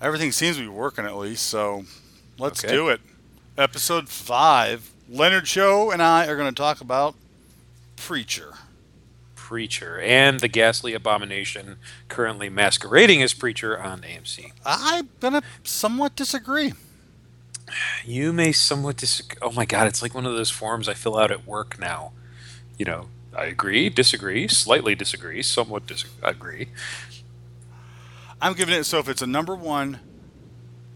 Everything seems to be working at least, so let's Okay. do it. Episode five. Leonard Cho and I are going to talk about Preacher. Preacher and the ghastly abomination currently masquerading as Preacher on AMC. I'm going to somewhat disagree. You may somewhat disagree. Oh my god, it's like one of those forms I fill out at work now. You know, I agree, disagree, slightly disagree, somewhat disagree. I'm giving it so if it's a number one,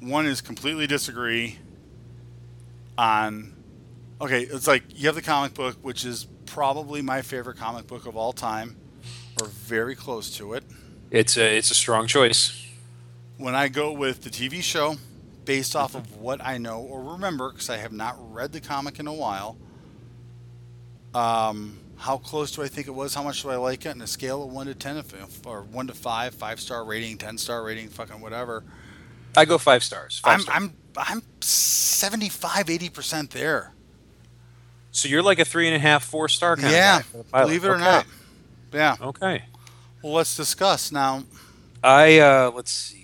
one is completely disagree on. Okay, it's like you have the comic book, which is probably my favorite comic book of all time, or very close to it. It's a it's a strong choice. When I go with the TV show, based off of what I know or remember, because I have not read the comic in a while, um, how close do I think it was? How much do I like it? On a scale of one to ten, if, or one to five, five star rating, ten star rating, fucking whatever. I go five stars. Five I'm. I'm I'm 75, 80 percent there. so you're like a three and a half, four star kind yeah, of guy. pilot. believe it or Okay. not. Yeah. Okay. Well, let's discuss now. I uh let's see.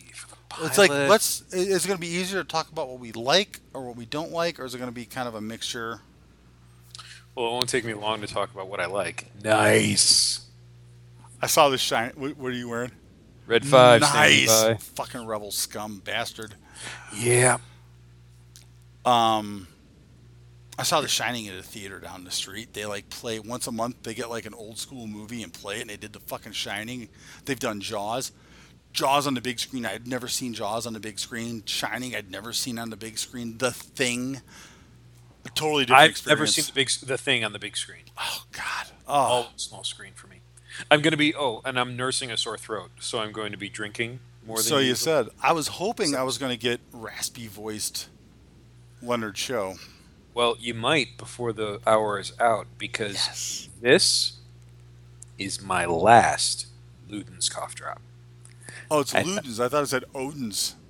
It's like let's. Is it going to be easier to talk about what we like or what we don't like, or is it going to be kind of a mixture? Well, it won't take me long to talk about what I like. Nice. I saw this shine. What, what are you wearing? Red five. nice. Fucking rebel scum bastard. Yeah. Um, I saw The Shining at a theater down the street. They like play once a month. They get like an old school movie and play it. And they did the fucking Shining. They've done Jaws. Jaws on the big screen. I'd never seen Jaws on the big screen. Shining. I'd never seen on the big screen. The Thing. A totally different I've experience. never seen the big the thing on the big screen. Oh God. Oh. All Oh. small screen for me. I'm going to be oh, and I'm nursing a sore throat, so I'm going to be drinking more than So you usual. said I was hoping I was going to get raspy voiced Leonard Cho. Well, you might before the hour is out because Yes. this is my last Luden's cough drop. Oh, it's I- Ludens. I thought it said Odin's.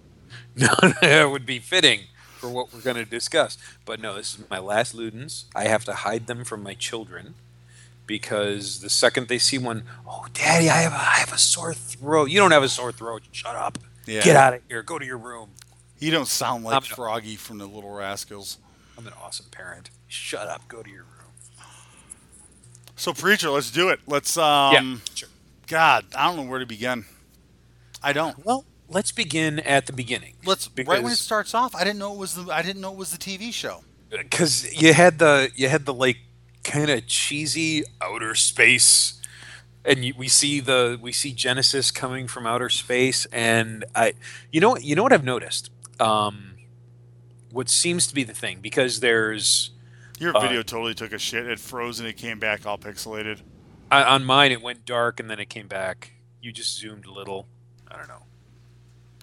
No, that would be fitting for what we're going to discuss. But no, this is my last Ludens. I have to hide them from my children because the second they see one, oh, Daddy, I have a, I have a sore throat. You don't have a sore throat. Shut up. Yeah. Get out of here. Go to your room. You don't sound like I'm- Froggy from the Little Rascals. I'm an awesome parent. Shut up. Go to your room. So, preacher, let's do it. Let's. um yeah, sure. God, I don't know where to begin. I don't. Well, let's begin at the beginning. Let's right when it starts off. I didn't know it was the. I didn't know it was the TV show. because you had the you had the like kind of cheesy outer space and you, we see the we see genesis coming from outer space and i you know you know what i've noticed um what seems to be the thing because there's Your Uh, video totally took a shit. It froze and it came back all pixelated. I- on mine it went dark and then it came back you just zoomed a little i don't know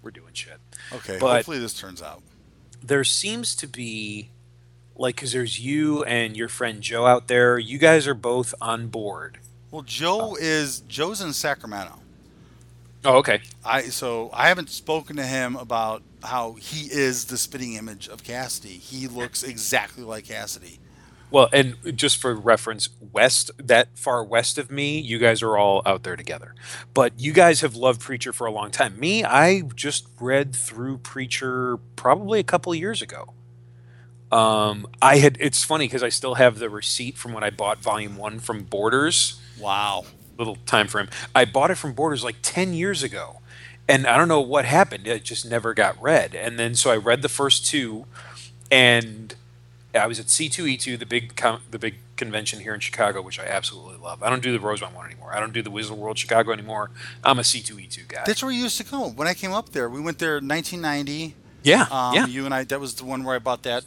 we're doing shit Okay, But- hopefully this turns out. there seems to be like because there's you and your friend joe out there you guys are both on board Well, Joe oh. is Joe's in Sacramento. oh okay I so I haven't spoken to him about how he is the spitting image of Cassidy. He looks exactly like Cassidy. Well, and just for reference, west that far west of me, you guys are all out there together. But you guys have loved Preacher for a long time. Me, I just read through Preacher probably a couple of years ago. Um, I had it's funny because I still have the receipt from when I bought Volume One from Borders. Wow. Little time frame. I bought it from Borders like ten years ago, and I don't know what happened. It just never got read. And then so I read the first two, and I was at C2E2, the big com- the big convention here in Chicago, which I absolutely love. I don't do the Rosemont one anymore. I don't do the Wizard World Chicago anymore. I'm a C2E2 guy. That's where you used to go. When I came up there, we went there in 1990. yeah, Um, yeah. You and I, that was the one where I bought that.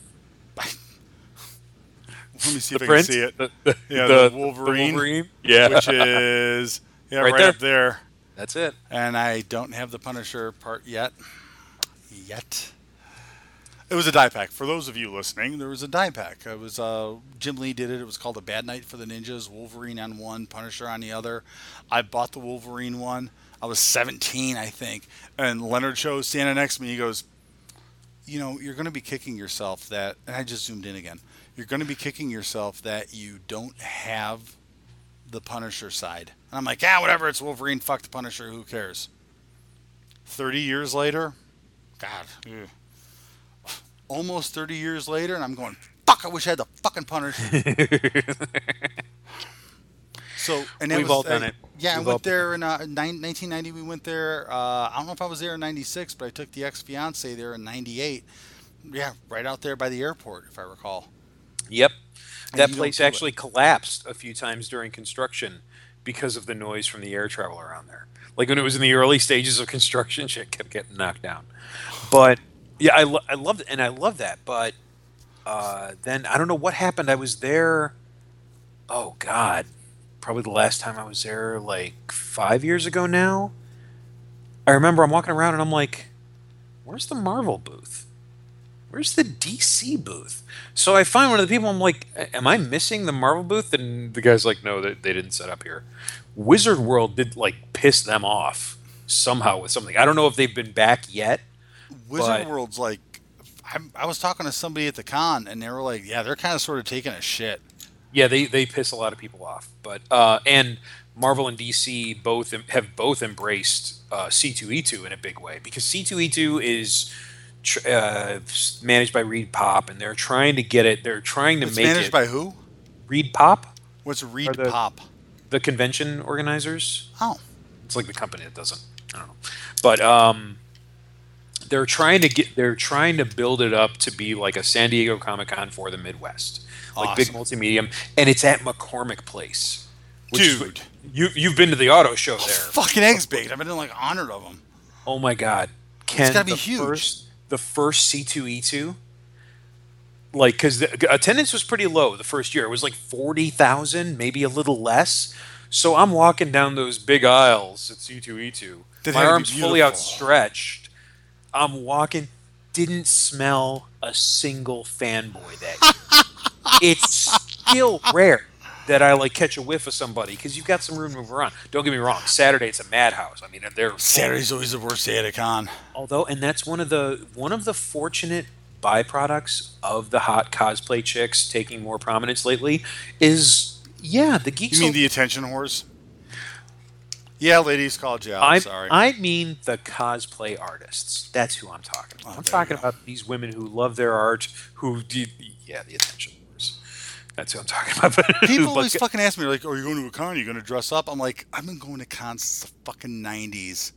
Let me see The if print, I can see it. The, the, Yeah, the- the Wolverine, Wolverine. Yeah, Which is yeah, Right right, there. up there. that's it. And I don't have the Punisher part yet. Yet. It was a die pack. For those of you listening, there was a die pack. It was uh, Jim Lee did it. It was called a Bad Night for the Ninjas. Wolverine on one, Punisher on the other. I bought the Wolverine one. I was 17, I think. And Leonard Cho standing next to me. He goes, "You know, you're going to be kicking yourself that." And I just zoomed in again. You're going to be kicking yourself that you don't have the Punisher side. And I'm like, "Yeah, whatever. It's Wolverine. Fuck the Punisher. Who cares? 30 years later, God. Almost 30 years later, and I'm going, fuck, I wish I had the fucking Punisher. So, and We've was, all done uh, it. Yeah, I We've all went there in uh, nine, 1990. We went there. Uh, I don't know if I was there in 96, but I took the ex fiance there in 98. Yeah, right out there by the airport, if I recall. Yep. And That place do it. actually collapsed a few times during construction because of the noise from the air travel around there. Like when it was in the early stages of construction, shit kept getting knocked down. But yeah, I, lo- I loved it, and I love that. But uh, then I don't know what happened. I was there. Oh God, probably the last time I was there, like five years ago now. I remember I'm walking around and I'm like, "Where's the Marvel booth? Where's the DC booth?" So I find one of the people. I'm like, "Am I missing the Marvel booth?" And the guy's like, "No, they, they didn't set up here." Wizard World did like piss them off somehow with something. I don't know if they've been back yet. Wizard But- World's like, I, I was talking to somebody at the con, and they were like, yeah, they're kind of sort of taking a shit. Yeah, they, they piss a lot of people off. But uh, and Marvel and DC both em- have both embraced uh, C2E2 in a big way because C2E2 is tr- uh, managed by ReedPop, and they're trying to get it. They're trying to It's make managed it Managed by who? ReedPop, What's Reed the- Pop? the convention organizers. Oh, It's like the company that doesn't. I don't know, but um, they're trying to get. They're trying to build it up to be like a San Diego Comic Con for the Midwest, like big multimedia, and it's at McCormick Place. dude. you you've been to the auto show there. Fucking eggs baked. I've been in like hundred of them. Oh my god, Ken, gotta be the huge. First, the first C two E two. Like, because the attendance was pretty low the first year. It was like forty thousand, maybe a little less. So I'm walking down those big aisles at C two E two. My had to be arms fully outstretched. I'm walking. Didn't smell a single fanboy that year. it's still rare that I like catch a whiff of somebody because you've got some room to move around. Don't get me wrong. Saturday it's a madhouse. I mean, they're. Saturday's always the worst day at a con. Although, and that's one of the one of the fortunate byproducts of the hot cosplay chicks taking more prominence lately is yeah, the geeks. You mean will- the attention whores? Yeah, ladies called you out. I, Sorry. I mean the cosplay artists. That's who I'm talking about. Oh, I'm talking about these women who love their art, who do, yeah, the attention whores. That's who I'm talking about. People But- always fucking ask me like, oh, "Are you going to a con? Are you going to dress up?" I'm like, I've been going to cons since the fucking '90s.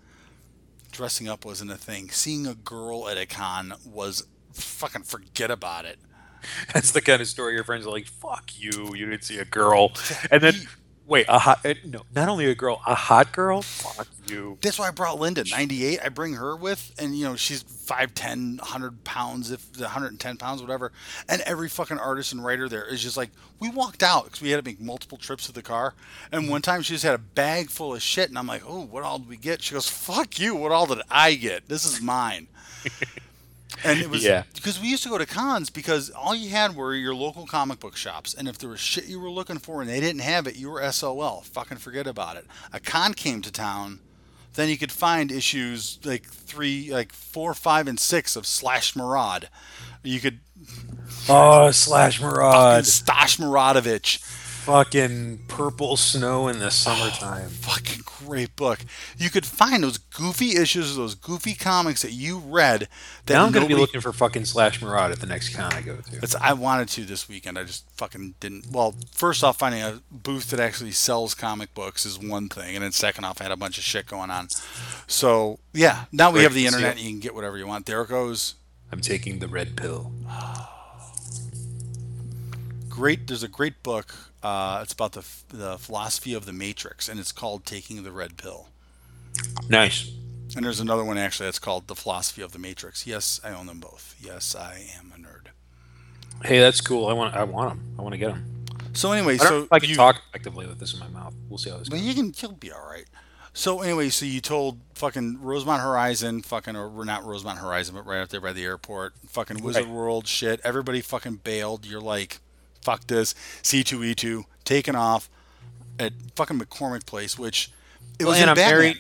Dressing up wasn't a thing. Seeing a girl at a con was fucking forget about it. That's the kind of story your friends are like, "Fuck you! You didn't see a girl," and then wait, a hot uh, no, not only a girl, a hot girl. Fuck you. That's why I brought Linda. 98. I bring her with, and you know she's 5'10", 100 pounds, if 110 pounds, whatever. And every fucking artist and writer there is just like, we walked out because we had to make multiple trips to the car. And one time she just had a bag full of shit, and I'm like, oh, what all did we get? She goes, fuck you. What all did I get? This is mine. And it was Yeah. because we used to go to cons because all you had were your local comic book shops, and if there was shit you were looking for and they didn't have it, you were SOL. Fucking forget about it. A con came to town, then you could find issues like three, like four, five, and six of Slash Maraud. You could Oh, slash Mirage, Stash Maradovich. Fucking purple snow in the oh, summertime. Fucking great book. You could find those goofy issues of those goofy comics that you read. That now I'm gonna be looking for fucking slash Mirage at the next con I go to. It's, I wanted to this weekend. I just fucking didn't. Well, first off, finding a booth that actually sells comic books is one thing, and then second off, I had a bunch of shit going on. So yeah, now we Great have the internet. and You can get whatever you want. There it goes. I'm taking the red pill. Great. There's a great book. Uh, it's about the the philosophy of the Matrix, and it's called Taking the Red Pill. Nice. And there's another one actually that's called The Philosophy of the Matrix. Yes, I own them both. Yes, I am a nerd. Hey, that's cool. I want. I want them. I want to get them. So anyway, so I can you, talk effectively with this in my mouth. We'll see how this goes. you can. You'll be all right. So anyway, so you told fucking Rosemont Horizon, fucking or we're not Rosemont Horizon, but right out there by the airport, fucking Wizard Right. World shit. Everybody fucking bailed. You're like, fuck this. C2E2 taken off at fucking McCormick Place, which it Well, was and I'm Batman. married.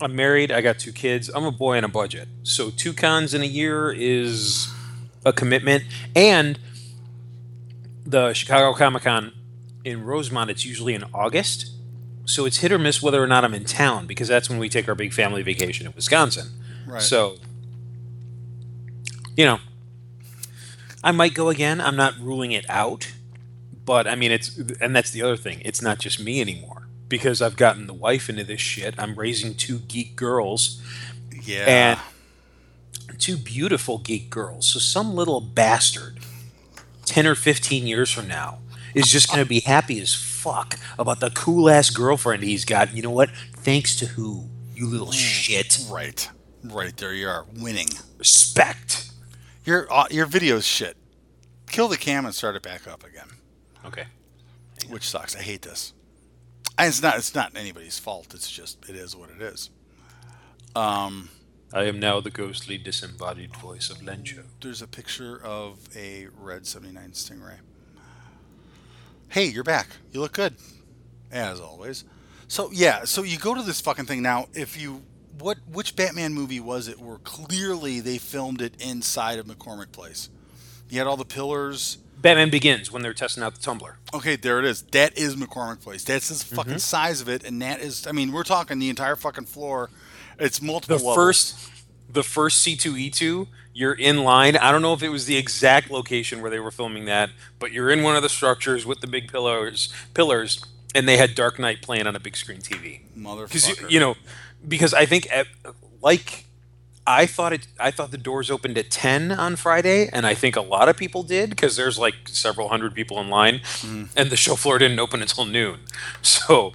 I'm married. I got two kids. I'm a boy on a budget. So two cons in a year is a commitment. And the Chicago Comic Con in Rosemont, it's usually in August. So it's hit or miss whether or not I'm in town because that's when we take our big family vacation in Wisconsin. Right. So you know, I might go again. I'm not ruling it out, but I mean, it's and that's the other thing. It's not just me anymore because I've gotten the wife into this shit. I'm raising two geek girls Yeah. and two beautiful geek girls. So some little bastard, ten or fifteen years from now, is just going to be happy as fuck about the cool ass girlfriend he's got. You know what? Thanks to who? You little mm. shit. right. Right there you are, winning. Respect. Your uh, your video's shit. Kill the cam and start it back up again. Okay. Which sucks. I hate this. And it's not it's not anybody's fault. It's just it is what it is. Um I am now the ghostly disembodied voice of Lencho. there's a picture of a red 79 Stingray. Hey, you're back. You look good. As always. So yeah, so you go to this fucking thing now. If you what which Batman movie was it where clearly they filmed it inside of McCormick Place? You had all the pillars. Batman Begins when they're testing out the tumbler. Okay, there it is. That is McCormick Place. That's the mm-hmm. fucking size of it, and that is. I mean, we're talking the entire fucking floor. It's multiple. The levels. first, the first C two E two, you're in line. I don't know if it was the exact location where they were filming that, but you're in one of the structures with the big pillars, pillars, and they had Dark Knight playing on a big screen TV. Because motherfucker. you, you know, because I think at, like I thought it. I thought the doors opened at ten on Friday, and I think a lot of people did because there's like several hundred people in line, mm. and the show floor didn't open until noon. So,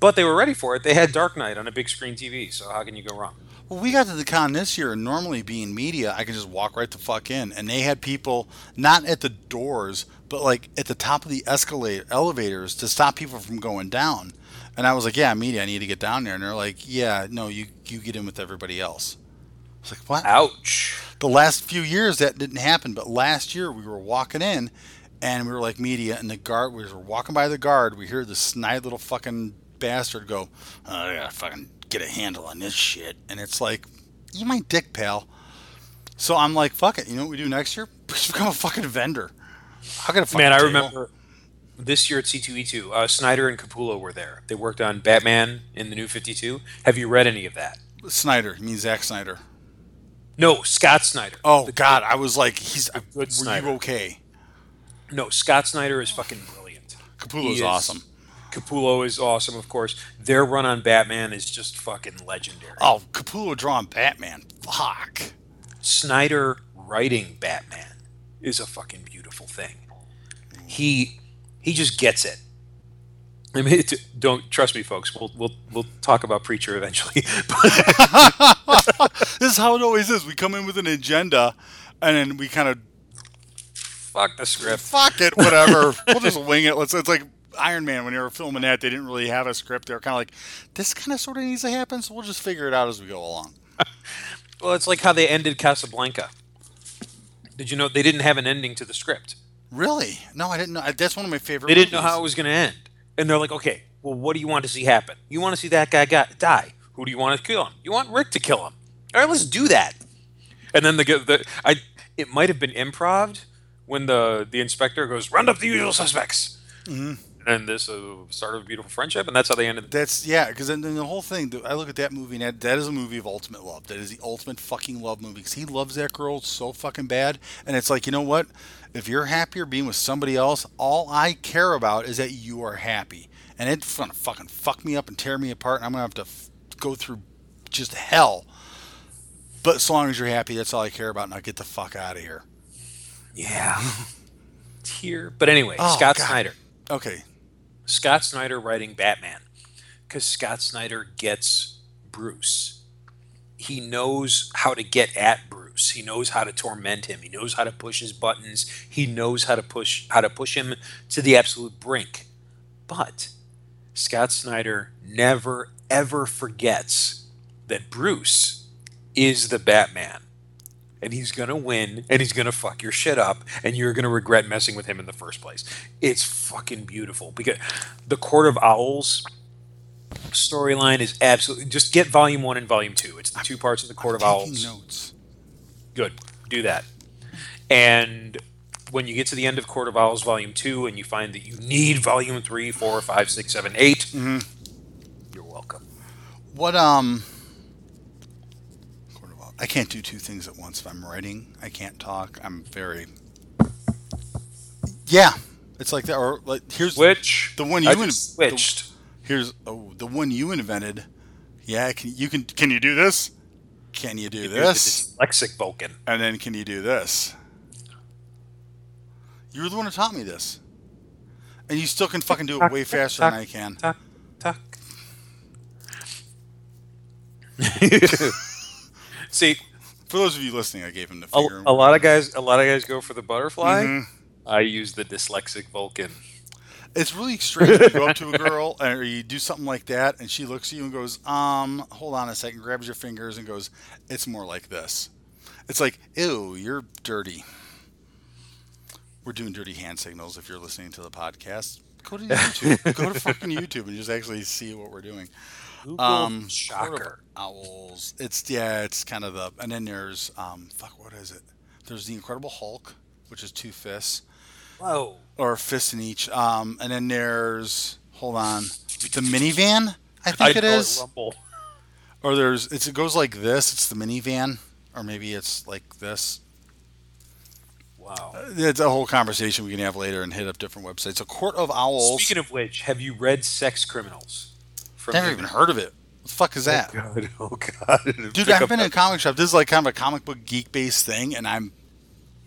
but they were ready for it. They had Dark Knight on a big screen TV. So how can you go wrong? Well, we got to the con this year, and normally being media, I can just walk right the fuck in, and they had people not at the doors, but like at the top of the escalator elevators to stop people from going down. And I was like, "Yeah, media, I need to get down there." And they're like, "Yeah, no, you you get in with everybody else." I was like, "What?" Ouch. the last few years that didn't happen, but last year we were walking in and we were like media and the guard we were walking by the guard, we hear this snide little fucking bastard go, oh, I gotta fucking get a handle on this shit and it's like, You my dick, pal. So I'm like, fuck it, you know what we do next year? Just become a fucking vendor. A fucking Man, I table. remember this year at C2E2, uh, Snyder and Capullo were there. They worked on Batman in the New 52. Have you read any of that? Snyder, you mean Zack Snyder. No, Scott Snyder. Oh The- god, I was like, he's good were Snyder. you okay? No, Scott Snyder is fucking brilliant. Capullo's is- awesome. Capullo is awesome, of course. Their run on Batman is just fucking legendary. Oh, Capullo drawing Batman. Fuck. Snyder writing Batman is a fucking beautiful thing. He he just gets it. I mean, it, don't trust me, folks. We'll we'll we'll talk about Preacher eventually. this is how it always is. We come in with an agenda, and then we kind of Fuck the script. fuck it, whatever. we'll just wing it. Let's. It's like Iron Man when they were filming that. They didn't really have a script. They were kind of like, this kind of sort of needs to happen. So we'll just figure it out as we go along. Well, it's like how they ended Casablanca. Did you know they didn't have an ending to the script? Really? No, I didn't know. That's one of my favorite. They didn't know how it was going to end, and they're like, "Okay, well, what do you want to see happen? You want to see that guy got, die? Who do you want to kill him? You want Rick to kill him? All right, let's do that." And then the the I it might have been improv when the the inspector goes, "Round up the usual suspects," mm-hmm. And this uh, started a beautiful friendship, and that's how they ended. That's yeah, because then, then the whole thing. I look at that movie and that, that is a movie of ultimate love. That is the ultimate fucking love movie because he loves that girl so fucking bad, and it's like you know what? If you're happier being with somebody else, all I care about is that you are happy, and it's gonna fucking fuck me up and tear me apart, and I'm gonna have to f- go through just hell. But as long as you're happy, that's all I care about. Now get the fuck out of here. Yeah. Here, But anyway, Oh, Scott God. Snyder. Okay, Scott Snyder writing Batman because Scott Snyder gets Bruce. He knows how to get at Bruce. He knows how to torment him. He knows how to push his buttons. He knows how to push how to push him to the absolute brink. But Scott Snyder never ever forgets that Bruce is the Batman. And he's gonna win, and he's gonna fuck your shit up, and you're gonna regret messing with him in the first place. It's fucking beautiful because the Court of Owls storyline is absolutely just get volume one and volume two. It's the two parts of the Court I'm of Owls. notes. Good, do that. And when you get to the end of Court of Owls volume two, and you find that you need volume three, four, five, six, seven, eight, you're welcome. What um I can't do two things at once. If I'm writing, I can't talk. I'm very. Yeah, it's like that. Or like here's Switch. the one you I in- just switched. here's oh the one you invented. Yeah, can you can can you do this? Can you do You're this? dyslexic Vulcan. And then can you do this? You were the one who taught me this, and you still can fucking do it way faster than I can. Tuck, tuck. See, For those of you listening, I gave him the finger. a lot of guys, a lot of guys go for the butterfly. Mhm. I use the dyslexic Vulcan. It's really strange when you go up to a girl or you do something like that, and she looks at you and goes, "Um, hold on a second, grabs your fingers and goes, "It's more like this." It's like, "Ew, you're dirty." We're doing dirty hand signals. If you're listening to the podcast, go to YouTube. go to fucking YouTube and just actually see what we're doing. Google Um, shocker. Owls. It's yeah, it's kind of the and then there's um fuck what is it? There's the Incredible Hulk, which is two fists Whoa. or a fist in each. Um, and then there's hold on, the minivan. I think it call is. Rumble. Or there's it's it goes like this. It's the minivan, or maybe it's like this. Wow. It's a whole conversation we can have later and hit up different websites. A Court of Owls. Speaking of which, have you read Sex Criminals? From Never even heard of it. What the fuck is oh, that? God, oh God, Dude, I've been in a comic shop. This is like kind of a comic book geek based thing, and I'm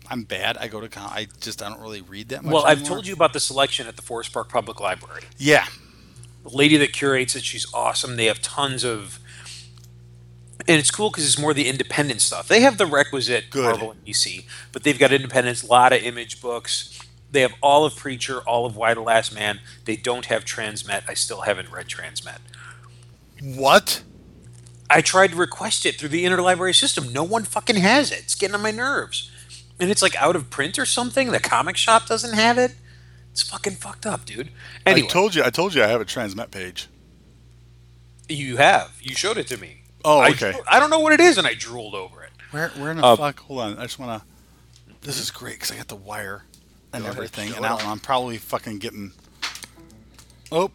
I'm bad. I go to com- I just I don't really read that much. Well, I've told you about the selection at the Forest Park Public Library. Yeah, The lady that curates it, she's awesome. They have tons of, and it's cool because it's more the independent stuff. They have the requisite Good. Marvel and DC, but they've got independence, a lot of image books. They have all of Preacher, all of Y the Last Man. They don't have Transmet. I still haven't read Transmet. what? I tried to request it through the interlibrary system. No one fucking has it. It's getting on my nerves. And it's like out of print or something. The comic shop doesn't have it. It's fucking fucked up, dude. Anyway, I told you. I told you I have a transmet page. you have. You showed it to me. Oh, okay. drool- I, don't know what it is, and I drooled over it. Where where in the Uh, fuck? Hold on. I just want to. This is great because I got the wire and Go everything, and I off. don't know, I'm probably fucking getting. Oh,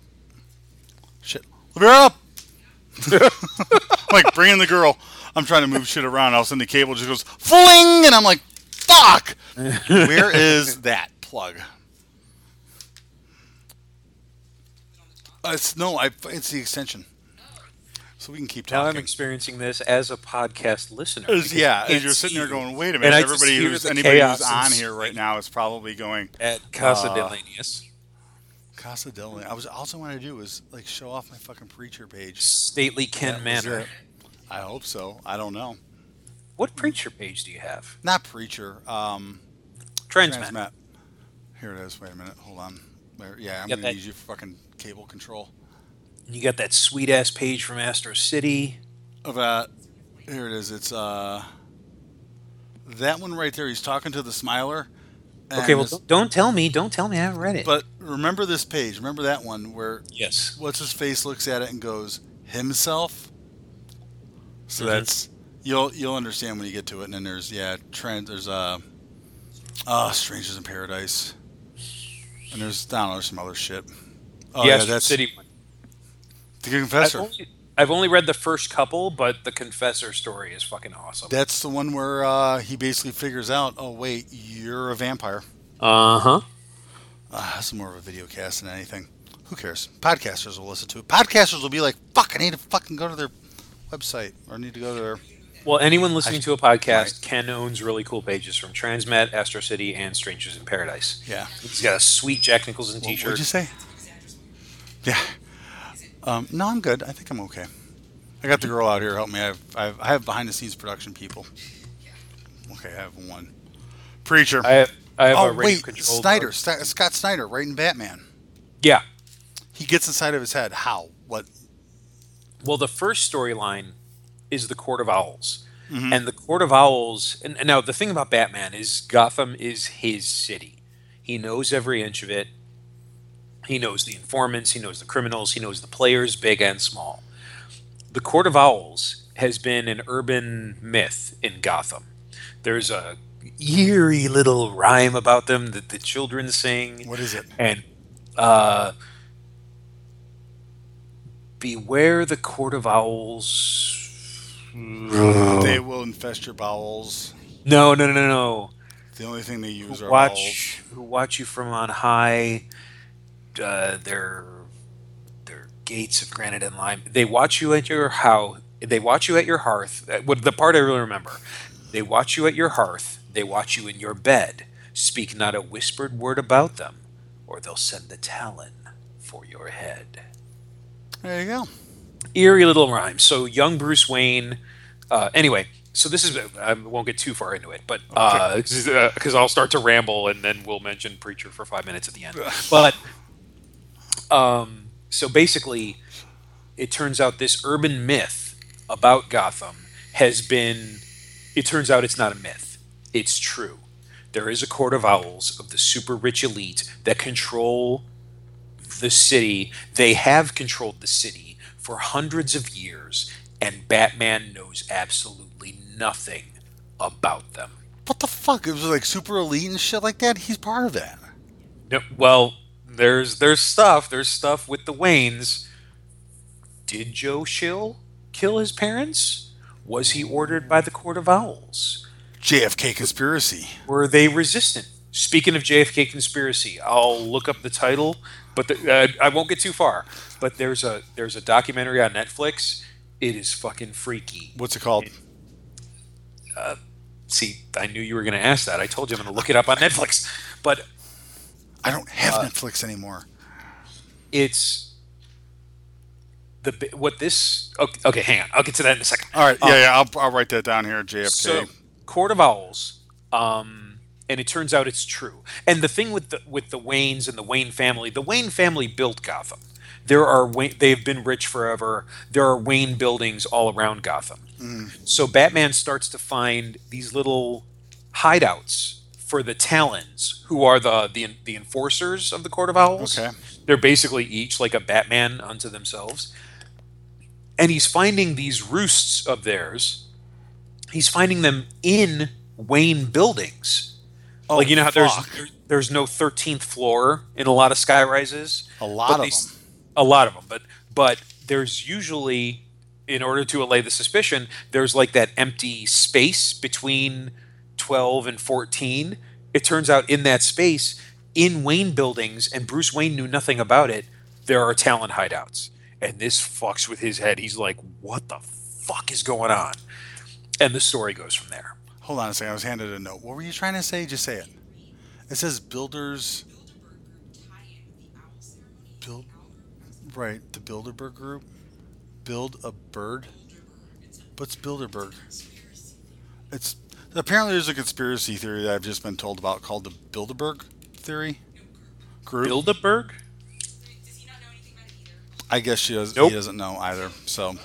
shit! Me up. like bringing the girl. I'm trying to move shit around. All of a sudden the cable just goes fling, and I'm like, "Fuck! Where is that plug?" Uh, it's no, I. It's the extension. So we can keep Now I'm experiencing this as a podcast listener. As- yeah, as you're sitting there going, "Wait a minute!" Everybody who's anybody who's on here right now is probably going, at Casa Uh, de Lanius. "Casa Dillon." I was also want to do is like show off my fucking preacher page. Stately Ken Manor. I hope so. I don't know. What preacher page do you have? Not preacher. Um, Transmet. Transmet. Here it is. Wait a minute. Hold on. There, yeah, I'm gonna that- use you for fucking cable control. You got that sweet ass page from Astro City. Of that. Here it is. It's uh. That one right there. He's talking to the Smiler. Okay, well, don't, tell me. Don't tell me. I haven't read it. but remember this page. Remember that one where yes. what's his face looks at it and goes himself. So Mhm. that's you'll you'll understand when you get to it. And then there's yeah, trend. There's uh, uh, Strangers in Paradise, and there's I don't know there's some other shit. Oh yeah, Astro that's City the I've Confessor. only, I've only read the first couple, but the Confessor story is fucking awesome. That's the one where uh, he basically figures out, oh wait, you're a vampire. Uh huh. Uh, that's more of a video cast than anything. Who cares? Podcasters will listen to it. Podcasters will be like, fuck, I need to fucking go to their website or I need to go to their Well, anyone listening I- to a podcast, Ken owns really cool pages from Transmet, Astro City, and Strangers in Paradise. yeah. He's got a sweet Jack Nicholson What, T-shirt. what'd you say? Yeah. Um, no, I'm good. I think I'm okay. I got the girl out here help me. I have, I have, I have behind the scenes production people. Okay, I have one. Preacher. I have, I have oh wait, control. Snyder, St- Scott Snyder, writing Batman. Yeah. He gets inside of his head. How? What? Well, the first storyline is the Court of Owls. Mhm. And the Court of Owls, and, and now the thing about Batman is Gotham is his city. He knows every inch of it. He knows the informants, he knows the criminals, he knows the players, big and small. The Court of Owls has been an urban myth in Gotham. There's a eerie little rhyme about them that the children sing. What is it? And uh, beware the court of owls. They will infest your bowels. No, no, no, no. The only thing they use Who are watch who watch you from on high. Uh, their their gates of granite and lime. They watch you at your how. They watch you at your hearth. Uh, What the part I really remember. They watch you at your hearth. They watch you in your bed. Speak not a whispered word about them, or they'll send the talon for your head. There you go. eerie little rhyme. So young Bruce Wayne. Uh, anyway, so this is I won't get too far into it, but because I'll start to ramble and then we'll mention Preacher for five minutes at the end. But um, so basically, it turns out this urban myth about Gotham has been. It turns out it's not a myth. It's true. There is a court of owls of the super rich elite that control the city. They have controlled the city for hundreds of years, and Batman knows absolutely nothing about them. What the fuck? It was like super elite and shit like that. He's part of that. No, well, there's there's stuff. There's stuff with the Waynes. Did Joe Chill kill his parents? Was he ordered by the Court of Owls? JFK conspiracy. Were they resistant? Speaking of JFK conspiracy, I'll look up the title, but the, uh, I won't get too far. But there's a there's a documentary on Netflix. It is fucking freaky. What's it called? See, I knew you were going to ask that. I told you I'm going to look it up on Netflix. But I don't have Uh, Netflix anymore. it's the what this. Okay, okay, hang on. I'll get to that in a second. All right. Yeah, Um, yeah. I'll, I'll write that down here. JFK. So, Court of Owls, um, and it turns out it's true. And the thing with the with the Waynes and the Wayne family, the Wayne family built Gotham. There are they've been rich forever. There are Wayne buildings all around Gotham. So Batman starts to find these little hideouts for the Talons, who are the the, the enforcers of the Court of Owls. Okay. They're basically each like a Batman unto themselves. And he's finding these roosts of theirs. He's finding them in Wayne buildings. oh, like you know how there's there's no 13th floor in a lot of sky rises. a lot of they them. A lot of them, but but there's usually in order to allay the suspicion, there's like that empty space between 12 and 14. It turns out in that space in Wayne buildings and Bruce Wayne knew nothing about it, there are Talon hideouts. And this fucks with his head. He's like, "What the fuck is going on?" And the story goes from there. Hold on a second. I was handed a note. What were you trying to say? Just say it. It says builders. Build. Right. The Bilderberg Group. Build a bird. What's Bilderberg? It's apparently there's a conspiracy theory that I've just been told about called the Bilderberg theory. Group. Bilderberg? Does he not know anything about it either? I guess she does. Nope. He doesn't know either. So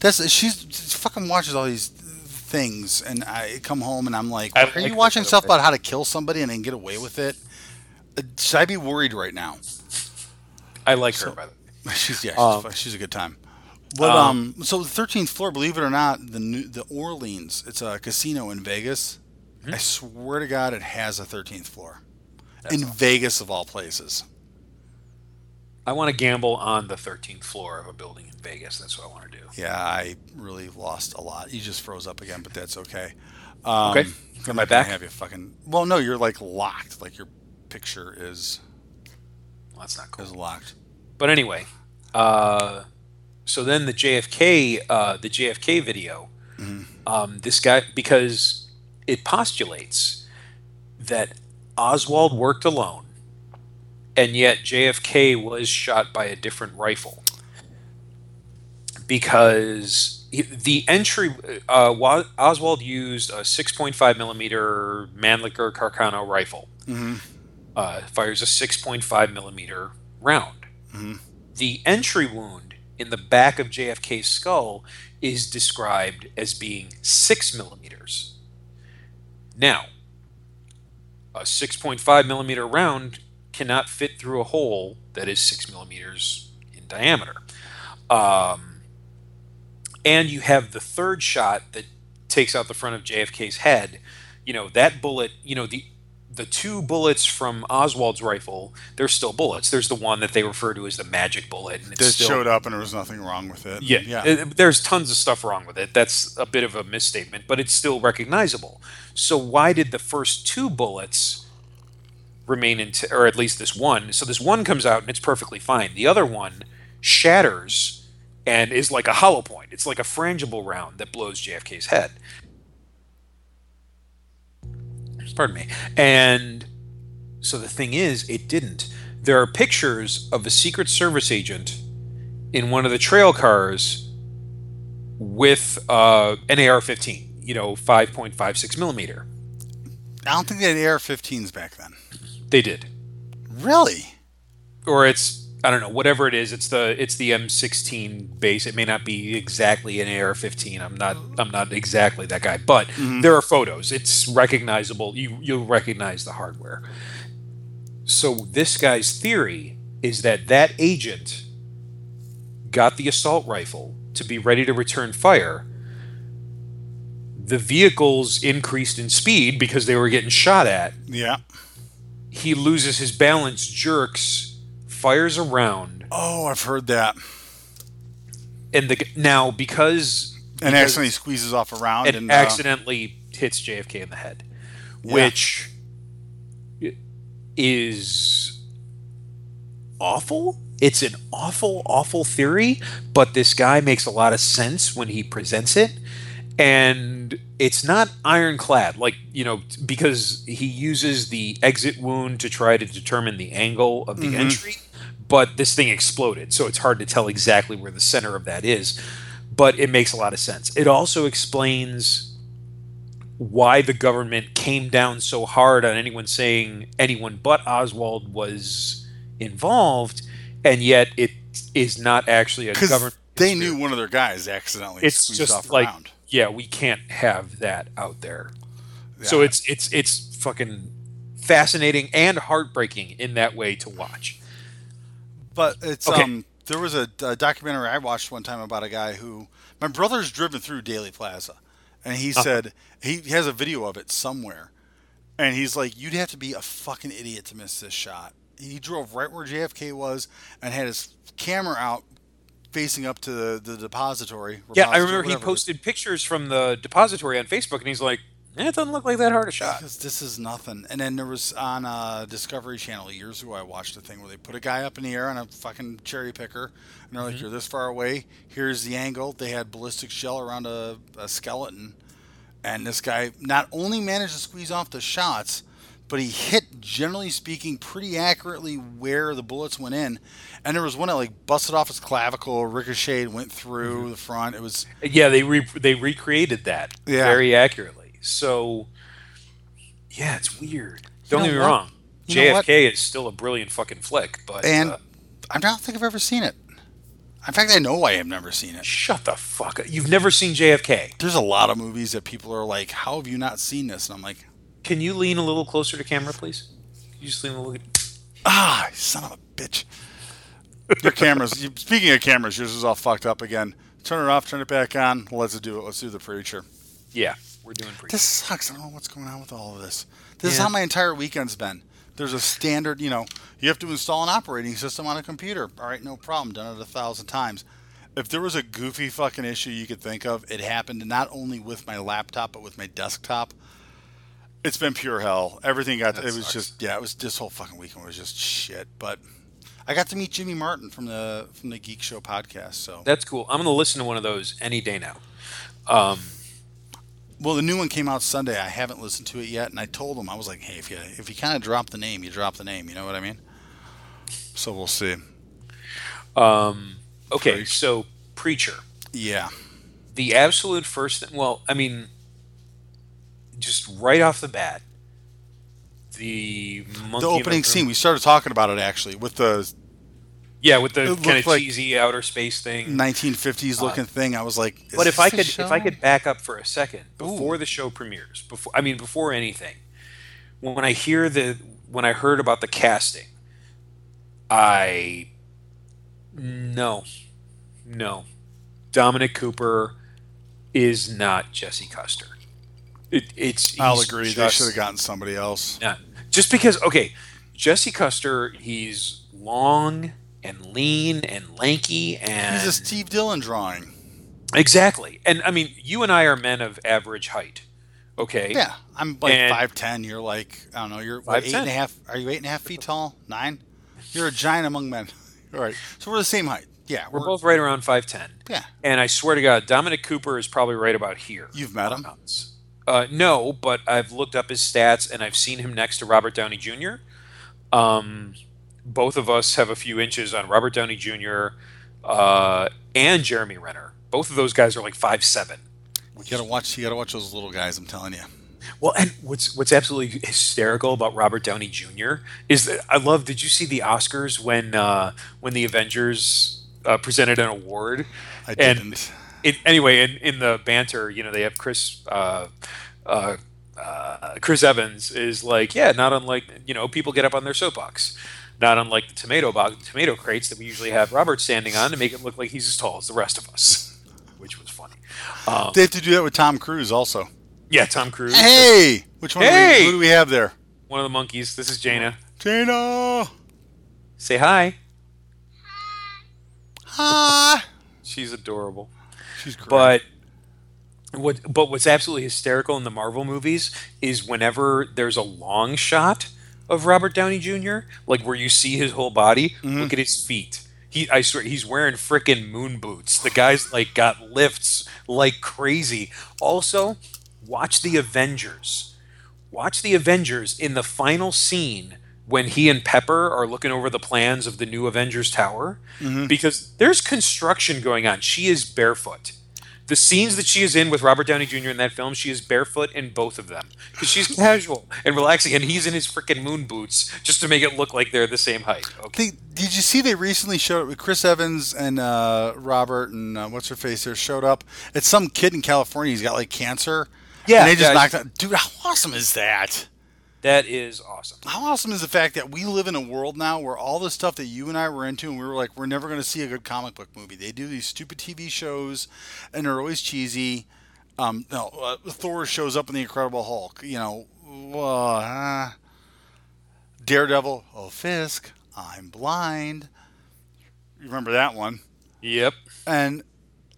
that's she's she fucking watches all these things, and I come home and I'm like, are you watching stuff about how to kill somebody and then get away with it? Uh, Should I be worried right now? I like So- her by the way. She's yeah, she's, Um, she's a good time. But um, um, so the thirteenth floor, believe it or not, the new, the Orleans, it's a casino in Vegas. Hmm. I swear to God, it has a thirteenth floor in Vegas of all places. I want to gamble on the 13th floor of a building in Vegas. That's what I want to do. Yeah, I really lost a lot. You just froze up again, but that's okay. Um, Okay. Am I back? Have you fucking? Well, no, you're like locked. Like your picture is Well, that's not cool. is locked. But anyway, uh, so then the JFK, uh, the JFK video, um, this guy because it postulates that Oswald worked alone, and yet JFK was shot by a different rifle because the entry uh, Oswald used a 6.5 millimeter Mannlicher Carcano rifle. hmm Uh, fires a 6.5 millimeter round. Mhm. The entry wound in the back of JFK's skull is described as being six millimeters. Now, a 6.5 millimeter round cannot fit through a hole that is six millimeters in diameter. Um, and you have the third shot that takes out the front of JFK's head. You know, that bullet, you know, the the two bullets from Oswald's rifle, they're still bullets. There's the one that they refer to as the magic bullet, and it's That still showed up and there was nothing wrong with it. yeah, yeah. uh, there's tons of stuff wrong with it. That's a bit of a misstatement, but it's still recognizable. So why did the first two bullets remain in, or at least this one? So this one comes out and it's perfectly fine. The other one shatters and is like a hollow point. It's like a frangible round that blows JFK's head. Pardon me. And so the thing is, it didn't. There are pictures of a Secret Service agent in one of the trail cars with uh, an AR-15, you know, 5.56 millimeter. I don't think they had AR-15s back then. They did, Really? or it's I don't know, whatever it is. It's the it's the M16 base. It may not be exactly an AR-15. I'm not I'm not exactly that guy, but mm-hmm. there are photos. It's recognizable. You you'll recognize the hardware. So this guy's theory is that that agent got the assault rifle to be ready to return fire. The vehicles increased in speed because they were getting shot at. Yeah. He loses his balance, jerks, fires around, Oh, I've heard that. and the now because And because accidentally squeezes off around it and uh, accidentally hits JFK in the head, Yeah. which is awful. It's an awful, awful theory, but this guy makes a lot of sense when he presents it. And it's not ironclad, like, you know, because he uses the exit wound to try to determine the angle of the Mhm. entry, but this thing exploded, so it's hard to tell exactly where the center of that is. But it makes a lot of sense. It also explains why the government came down so hard on anyone saying anyone but Oswald was involved, and yet it is not actually a government. they knew one of their guys accidentally It's just off like, around. yeah, we can't have that out there. So it's it's it's fucking fascinating and heartbreaking in that way to watch. But it's Okay. um there was a, a documentary I watched one time about a guy who my brother's driven through Dealey Plaza, and he Uh-huh. said he has a video of it somewhere, and he's like, you'd have to be a fucking idiot to miss this shot. He drove right where JFK was and had his camera out facing up to the, the depository. Yeah, I remember he whatever it is. posted pictures from the depository on Facebook, and he's like, "It doesn't look like that hard a shot." Because this is nothing. And then there was on uh, Discovery Channel years ago, I watched a thing where they put a guy up in the air on a fucking cherry picker, and they're like, "You're this far away. Here's the angle." They had ballistic shell around a, a skeleton, and this guy not only managed to squeeze off the shots, but he hit, generally speaking, pretty accurately where the bullets went in. And there was one that like busted off his clavicle, ricocheted, went through the front. It was Yeah, they re- they recreated that Yeah. very accurately. So, yeah, it's weird. Don't get me wrong. JFK is still a brilliant fucking flick, but and uh, I don't think I've ever seen it. In fact, I know I have never seen it. shut the fuck up. You've never seen JFK. There's a lot of movies that people are like, "How have you not seen this?" And I'm like, Can you lean a little closer to camera, please? Can you just lean a little. "Ah, son of a bitch!" Your cameras. You, speaking of cameras, yours is all fucked up again. Turn it off. Turn it back on. Let's do it. Let's do the preacher. Yeah, we're doing pretty. This sucks. I don't know what's going on with all of this. This is how my entire weekend's been. There's a standard, you know, you have to install an operating system on a computer. All right, no problem. Done it a thousand times. If there was a goofy fucking issue you could think of, it happened not only with my laptop but with my desktop. It's been pure hell. Everything got. That it was just yeah. It was this whole fucking weekend was just shit. But I got to meet Jimmy Martin from the from the Geek Show podcast. So That's cool. I'm gonna listen to one of those any day now. Um, Well, the new one came out Sunday. I haven't listened to it yet, and I told him I was like, "Hey, if you if you kind of drop the name, you drop the name. You know what I mean?" So we'll see. um, okay, Preach. so preacher. Yeah, the absolute first thing well i mean just right off the bat the monkey the opening scene. We started talking about it actually with the yeah with the kind of like- cheesy outer space thing 1950s looking thing. I was like, Uh, but "Is if i could if i could back up for a second before Ooh. the show premieres before i mean before anything when i hear the when i heard about the casting i no no dominic cooper is not jesse custer it, it's I'll agree. They should have gotten somebody else. Yeah, just because okay, Jesse Custer, he's long and lean and lanky and He's a Steve Dillon drawing. exactly. And I mean, you and I are men of average height. Okay. Yeah, I'm like five ten. You're like I don't know. You're what, eight 5'10". and a half. Are you eight and a half feet tall? Nine. You're a giant among men. All right, so we're the same height. Yeah, We're both right around 5'10. Yeah, And I swear to God, Dominic Cooper is probably right about here. you've met him. Uh, no, but I've looked up his stats and I've seen him next to Robert Downey Jr. Um, both of us have a few inches on Robert Downey Jr. Uh, and Jeremy Renner. Both of those guys are like five seven. You gotta watch. You gotta watch those little guys. I'm telling you. Well, and what's what's absolutely hysterical about Robert Downey Jr. is that I love. Did you see the Oscars when uh, when the Avengers uh, presented an award? I didn't. it, anyway, in, in the banter, you know, they have Chris uh, uh, uh, Chris Evans is like, yeah, not unlike you know, people get up on their soapbox, not unlike the tomato box, tomato crates that we usually have Robert standing on to make it look like he's as tall as the rest of us, which was funny. Um, They have to do that with Tom Cruise also. yeah, Tom Cruise, Hey, which one? Do Hey! we, who do we have there? one of the monkeys. This is Jaina. Jana. Say hi. Hi. She's adorable. She's great. But what but what's absolutely hysterical in the Marvel movies is whenever there's a long shot of Robert Downey Jr., like where you see his whole body, mm-hmm. look at his feet. He I swear he's wearing frickin' moon boots. The guy's like got lifts like crazy. Also, watch the Avengers. Watch the Avengers in the final scene when he and Pepper are looking over the plans of the new Avengers Tower mm-hmm. because there's construction going on. She is barefoot. The scenes that she is in with Robert Downey Jr. in that film, she is barefoot in both of them because she's casual and relaxing, and he's in his freaking moon boots just to make it look like they're the same height. Okay. They, did you see they recently showed up with Chris Evans and uh, Robert and uh, what's her face there showed up? It's some kid in California. He's got like cancer. Yeah, and they just yeah, knocked out. Dude, how awesome is that? That is awesome. How awesome is the fact that we live in a world now where all the stuff that you and I were into, and we were like, we're never going to see a good comic book movie. They do these stupid TV shows, and they're always cheesy. Um, no, uh, Thor shows up in the Incredible Hulk. You know, uh, Daredevil. Oh, Fisk. I'm blind. You remember that one? Yep. And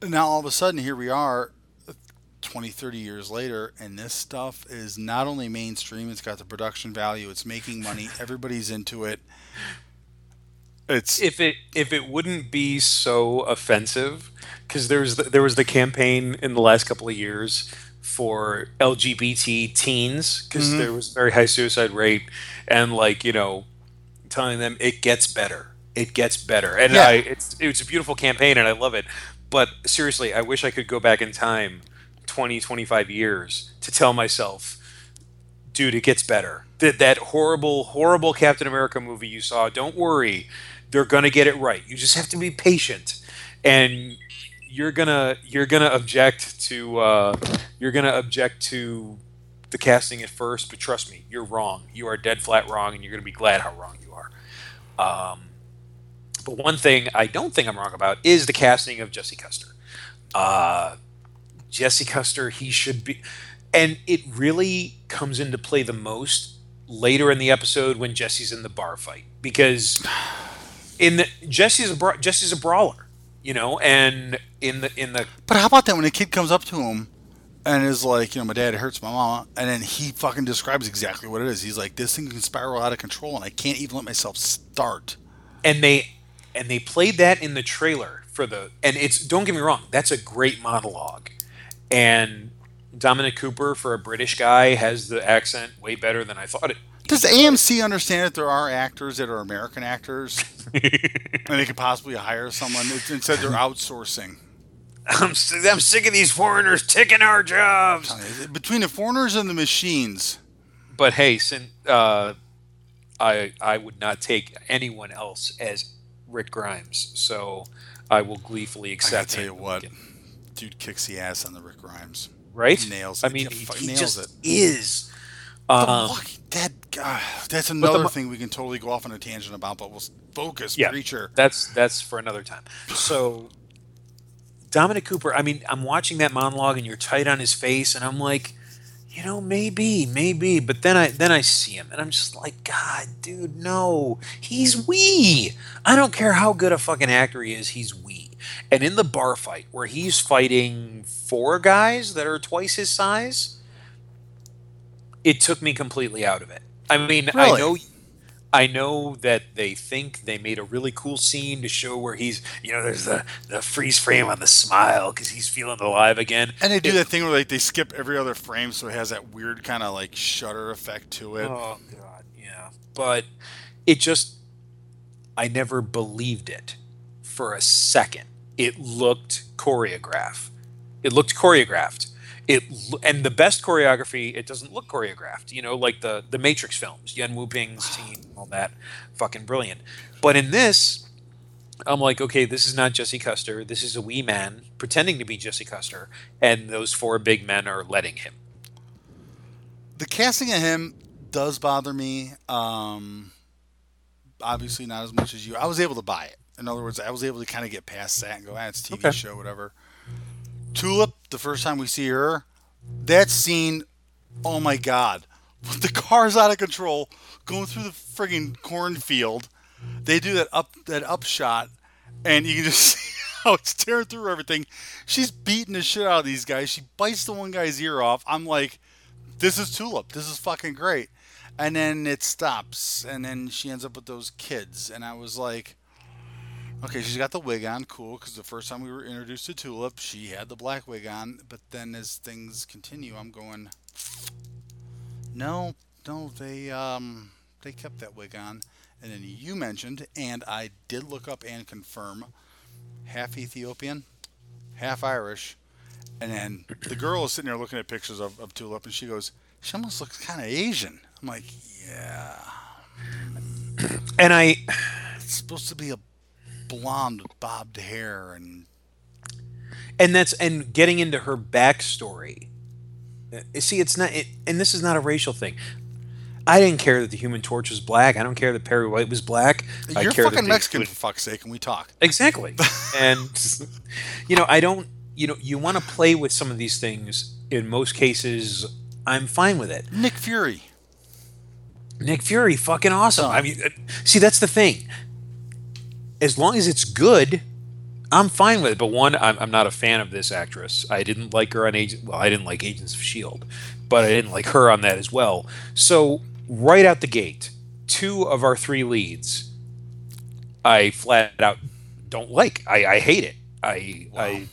now all of a sudden, here we are 20, 30 years later, and this stuff is not only mainstream, it's got the production value, it's making money, everybody's into it. It's If it if it wouldn't be so offensive, because there's the, there was the campaign in the last couple of years for LGBT teens, because mm-hmm. there was a very high suicide rate, and like you know, telling them it gets better, it gets better, and Yeah. I it's it's a beautiful campaign and I love it. But seriously, I wish I could go back in time 20, 25 years to tell myself dude, it gets better. That that horrible, horrible Captain America movie you saw. Don't worry, they're gonna get it right. You just have to be patient, and you're gonna you're gonna object to uh, you're gonna object to the casting at first, but trust me, you're wrong. You are dead flat wrong, and you're gonna be glad how wrong you are. Um, but one thing I don't think I'm wrong about is the casting of Jesse Custer. Uh, Jesse Custer, he should be, and it really comes into play the most later in the episode when Jesse's in the bar fight because in the Jesse's a bra- Jesse's a brawler, you know, and in the in the but how about that when a kid comes up to him and is like, you know, my dad hurts my mama, and then he fucking describes exactly what it is. He's like, this thing can spiral out of control, and I can't even let myself start. and they and they played that in the trailer for the and it's don't get me wrong, that's a great monologue, and Dominic Cooper for a British guy has the accent way better than I thought it. Does AMC understand that there are actors that are American actors, and they could possibly hire someone instead they're outsourcing? I'm I'm sick of these foreigners taking our jobs. Between the foreigners and the machines, but hey, sin, uh, I I would not take anyone else as Rick Grimes, so I will gleefully accept. gotta tell you Andrew what, Lincoln. Dude kicks the ass on the Rick Grimes. right? nails I mean, Yeah, he, he nails just it. is. The Um, that God, that's another mo- thing we can totally go off on a tangent about, but we'll focus. Yeah. Preacher. that's that's for another time. So Dominic Cooper, I mean, I'm watching that monologue and you're tight on his face, and I'm like, you know, maybe, maybe. But then I then I see him, and I'm just like, God, dude, no, he's wee. I don't care how good a fucking actor he is, he's wee. And in the bar fight where he's fighting four guys that are twice his size, it took me completely out of it. I mean, I know I know that they think they made a really cool scene to show where he's, you know, there's the, the freeze frame on the smile because he's feeling alive again. And they do It- that thing where like they skip every other frame, so it has that weird kind of like shutter effect to it. Oh god, yeah. But it just I never believed it for a second. It looked choreographed. It looked choreographed. It and the best choreography, it doesn't look choreographed. You know, like the the Matrix films, Yuen Woo-ping's team, all that, fucking brilliant. But in this, I'm like, okay, this is not Jesse Custer. This is a wee man pretending to be Jesse Custer, and those four big men are letting him. The casting of him does bother me. Um, obviously, not as much as you. I was able to buy it. In other words, I was able to kind of get past that and go, ah, it's a TV Okay. show, whatever. Tulip, the first time we see her, that scene, oh my god, the car's out of control, going through the friggin' cornfield. They do that up that upshot, and you can just see how it's tearing through everything. She's beating the shit out of these guys. She bites the one guy's ear off. I'm like, this is Tulip. This is fucking great. And then it stops, and then she ends up with those kids, and I was like, okay, she's got the wig on, cool, because the first time we were introduced to Tulip, she had the black wig on, but then as things continue, I'm going, no, no, they um they kept that wig on, and then you mentioned, and I did look up and confirm, half Ethiopian, half Irish, and then the girl is sitting there looking at pictures of, of Tulip, and she goes, she almost looks kind of Asian. I'm like, yeah, And I it's supposed to be a blonde with bobbed hair, and and that's and getting into her backstory. Uh, See, it's not, it, and this is not a racial thing. I didn't care that the Human Torch was black. I don't care that Perry White was black. I you're care fucking Mexican for fuck's sake, and we talk. Exactly. and you know, I don't. You know, you want to play with some of these things. In most cases, I'm fine with it. Nick Fury. Nick Fury, fucking awesome. I mean, uh, see, that's the thing. As long as it's good, I'm fine with it. But one, I'm, I'm not a fan of this actress. I didn't like her on Agent. Well, I didn't like Agents of Shield, but I didn't like her on that as well. So right out the gate, two of our three leads, I flat out don't like. I, I hate it. I Wow. I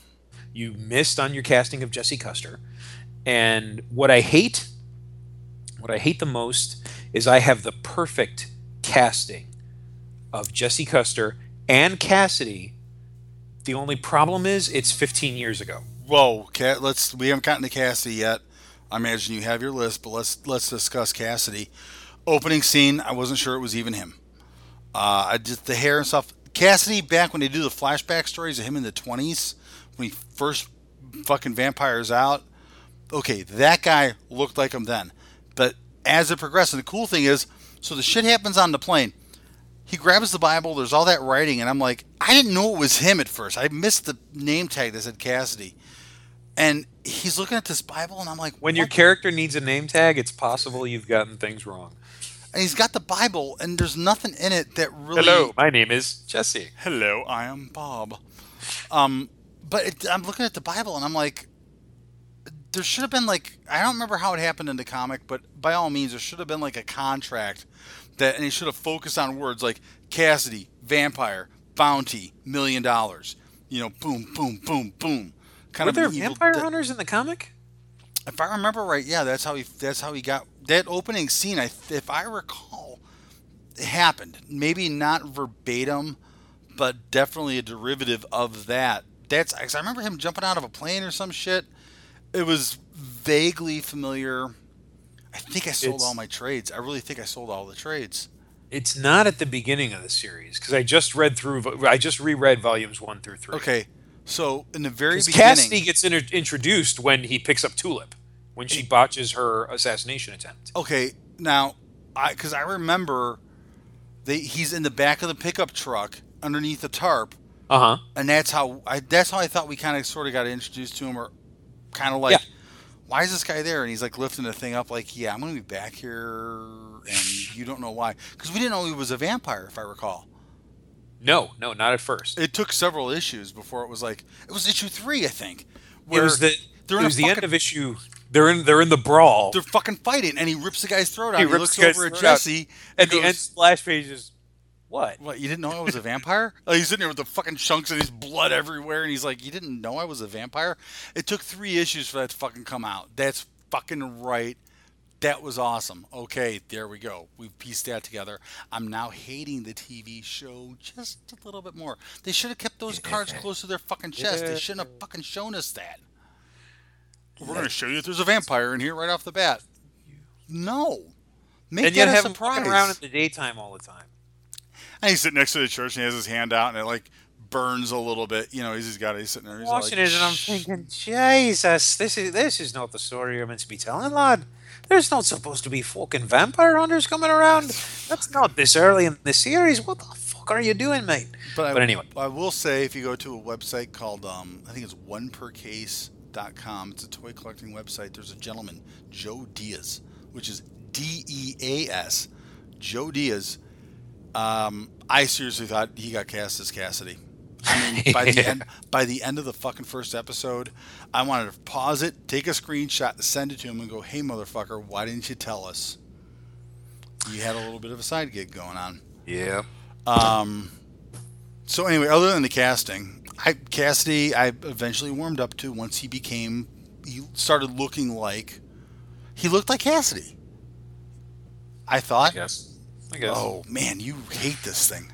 you missed on your casting of Jesse Custer, and what I hate, what I hate the most is I have the perfect casting of Jesse Custer and Cassidy. The only problem is it's 15 years ago. Whoa, Cat. Let's. We haven't gotten to Cassidy yet. I imagine you have your list, but let's let's discuss Cassidy. Opening scene. I wasn't sure it was even him. Uh, I just the hair and stuff. Cassidy back when they do the flashback stories of him in the twenties when he first fucking vampires out. Okay, that guy looked like him then, but as it progresses, the cool thing is, so the shit happens on the plane. He grabs the Bible. There's all that writing, and I'm like, I didn't know it was him at first. I missed the name tag that said Cassidy, and he's looking at this Bible, and I'm like, When your character needs a name tag, it's possible you've gotten things wrong. and he's got the Bible, and there's nothing in it that really. Hello, my name is Jesse. Hello, I am Bob. Um, but it, I'm looking at the Bible, and I'm like, there should have been like I don't remember how it happened in the comic, but by all means, there should have been like a contract that, and he should have focused on words like Cassidy, vampire, bounty, million dollars. You know, boom, boom, boom, boom. Kind Were of there vampire hunters in the comic? if I remember right, yeah, that's how he that's how he got that opening scene. I if I recall, it happened. Maybe not verbatim, but definitely a derivative of that. That's I remember him jumping out of a plane or some shit. It was vaguely familiar. I think I sold It's- all my trades. I really think I sold all the trades. It's not at the beginning of the series because I just read through. I just reread volumes one through three. Okay, so in the very beginning, Cassidy gets introduced when he picks up Tulip, when she botches her assassination attempt. Okay, now, I because I remember, they he's in the back of the pickup truck underneath the tarp, Uh huh. and that's how I that's how I thought we kind of sort of got introduced to him, or kind of like Yeah. Why is this guy there? And he's like lifting the thing up, like, yeah, I'm going to be back here, and you don't know why. Because we didn't know he was a vampire, if I recall. No, no, not at first. It took several issues before it was like, it was issue three, I think. it was the it was the end of issue. They're in they're in the brawl. they're fucking fighting, and he rips the guy's throat out. He He, rips looks over at out. Jesse. At and the end splash page is what? What, you didn't know I was a vampire? oh, he's sitting there with the fucking chunks and his blood everywhere, and he's like, You didn't know I was a vampire? It took three issues for that to fucking come out. That's fucking right. That was awesome. Okay, there we go. We've pieced that together. I'm now hating the TV show just a little bit more. They should have kept those cards close to their fucking chest. They shouldn't have fucking shown us that. We're going to show you if there's a vampire in here right off the bat. No. Make and yet that a have him surprise. walking around in the daytime all the time. And he's sitting next to the church and he has his hand out and it like burns a little bit. You know, he's just got it. He's sitting there. He's watching like, it and I'm thinking, Jesus, this is this is not the story you're meant to be telling, lad. There's not supposed to be fucking vampire hunters coming around. That's not this early in the series. What the fuck are you doing, mate? But, But I, anyway. I will say if you go to a website called, um, I think it's onepercase.com, it's a toy collecting website. There's a gentleman, Joe Deas, which is D E A S, Joe Deas. Um, I seriously thought he got cast as Cassidy. I mean, by the Yeah. end, by the end of the fucking first episode, I wanted to pause it, take a screenshot, send it to him, and go, "Hey, motherfucker, why didn't you tell us? You had a little bit of a side gig going on." Yeah. Um, so anyway, other than the casting, I Cassidy I eventually warmed up to once he became he started looking like he looked like Cassidy. I thought, guess. I guess. oh man, you hate this thing.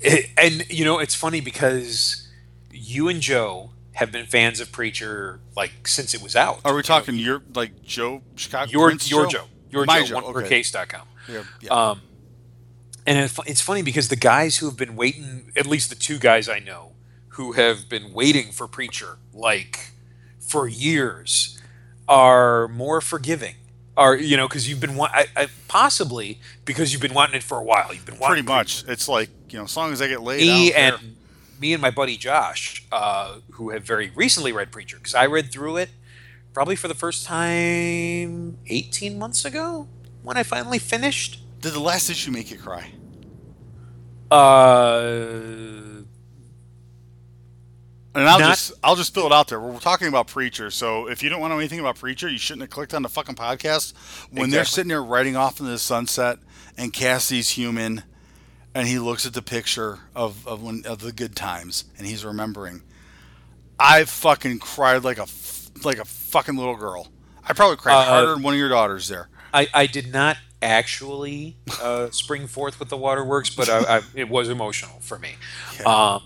It- and you know, it's funny because you and Joe have been fans of Preacher like since it was out. Are we talking your like Joe Chicago? your Prince your Joe? Your My Joe, Joe, one okay. per case.com. Yeah, yeah. Um, and it's funny because the guys who have been waiting, at least the two guys I know, who have been waiting for Preacher like for years, are more forgiving. Are you know because you've been wa- I, I, possibly because you've been wanting it for a while. You've been wanting Pretty much. It's like you know, as long as I get laid, me and me and my buddy Josh, uh, who have very recently read Preacher, because I read through it probably for the first time 18 months ago when I finally finished. did the last issue make you cry? Uh, And I'll Not- just I'll just fill it out there. We're talking about Preacher, so if you don't want to know anything about Preacher, you shouldn't have clicked on the fucking podcast. When they're sitting there riding off into the sunset, and Cassie's human, and he looks at the picture of of when of the good times, and he's remembering. I fucking cried like a like a fucking little girl. I probably cried Uh, harder than one of your daughters there. I, I did not actually uh, spring forth with the waterworks, but I, I, it was emotional for me. Okay. Um,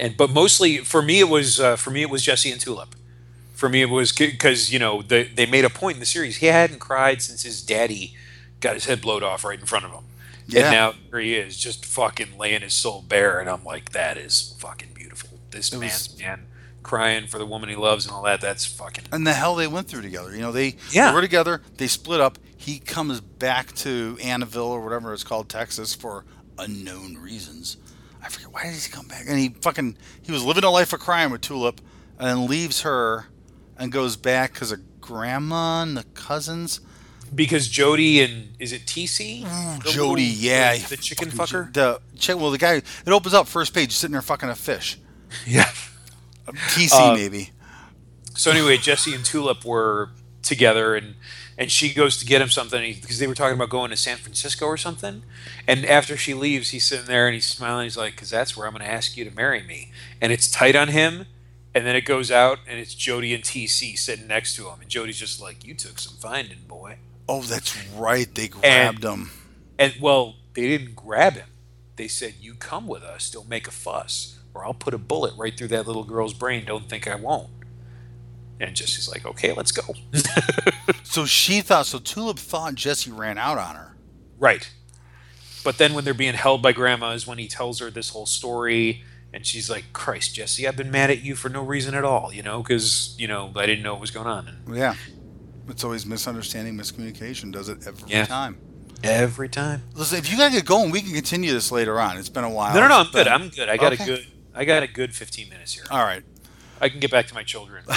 and but mostly for me it was uh, for me it was Jesse and Tulip. For me it was because you know they they made a point in the series he hadn't cried since his daddy got his head blowed off right in front of him. Yeah. And now here he is just fucking laying his soul bare, and I'm like, that is fucking beautiful. This It was- man crying for the woman he loves and all that. That's fucking and the hell they went through together. You know, they, Yeah. they were together. They split up. He comes back to Annaville or whatever it's called, Texas, for unknown reasons. I forget why did he come back? And he fucking he was living a life of crime with Tulip, and then leaves her, and goes back because of grandma and the cousins. because Jody and is it TC? The Jody, little- yeah, the, the chicken fucker. The chick. Well, the guy. It opens up first page, sitting there fucking a fish. Yeah. TC Uh, maybe. So anyway, Jesse and Tulip were together, and and she goes to get him something because they were talking about going to San Francisco or something. And after she leaves, he's sitting there and he's smiling. He's like, "Cause that's where I'm going to ask you to marry me." And it's tight on him. And then it goes out, and it's Jody and TC sitting next to him, and Jody's just like, "You took some finding, boy." Oh, that's right. They grabbed him. And well, they didn't grab him. They said, "You come with us. Don't make a fuss, or I'll put a bullet right through that little girl's brain. Don't think I won't." And Jesse's like, "Okay, let's go." So she thought. So Tulip thought Jesse ran out on her. right. But then when they're being held by Grandma is when he tells her this whole story, and she's like, "Christ, Jesse, I've been mad at you for no reason at all. You know, because you know I didn't know what was going on." And Yeah. It's always misunderstanding, miscommunication. Does it every Yeah. time. every time. Listen, if you gotta get going, we can continue this later on. It's been a while. No, no, no. I'm good. I'm good. I got Okay. a good. I got a good 15 minutes here. All right. I can get back to my children.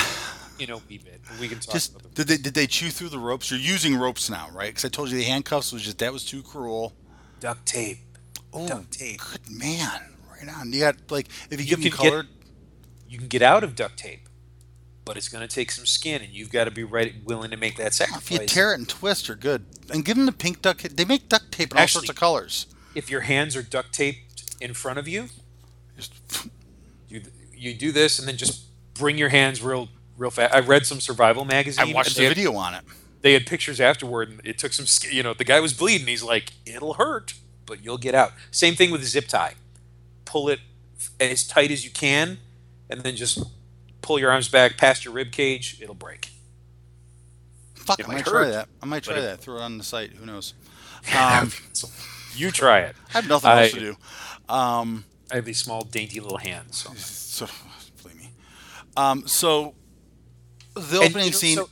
you know wee bit. We can talk Just about them. did they did they chew through the ropes? You're using ropes now, right? Because I told you the handcuffs was just that was too cruel. duct tape. Oh, Duct tape. good man, right on. You got like if you, You give them can get- You can get out of duct tape, but it's going to take some skin, and you've got to be ready, willing to make that sacrifice. if you tear it and twist, you're good. And give them the pink duct. tape. They make duct tape in all sorts of colors. if your hands are duct taped in front of you, Just you you do this, and then just bring your hands real real fast. I read some survival magazine. I watched and the had- video on it. they had pictures afterward and it took some sk- you know the guy was bleeding he's like it'll hurt but you'll get out same thing with a zip tie pull it as tight as you can and then just pull your arms back past your rib cage it'll break Fuck, It I might might try that. I might but try it- that. Throw it on the site. Who knows? Um, you try it I have nothing I- else to do. Um, i have these small dainty little hands so. so, believe me. Um, so the opening know, scene, so-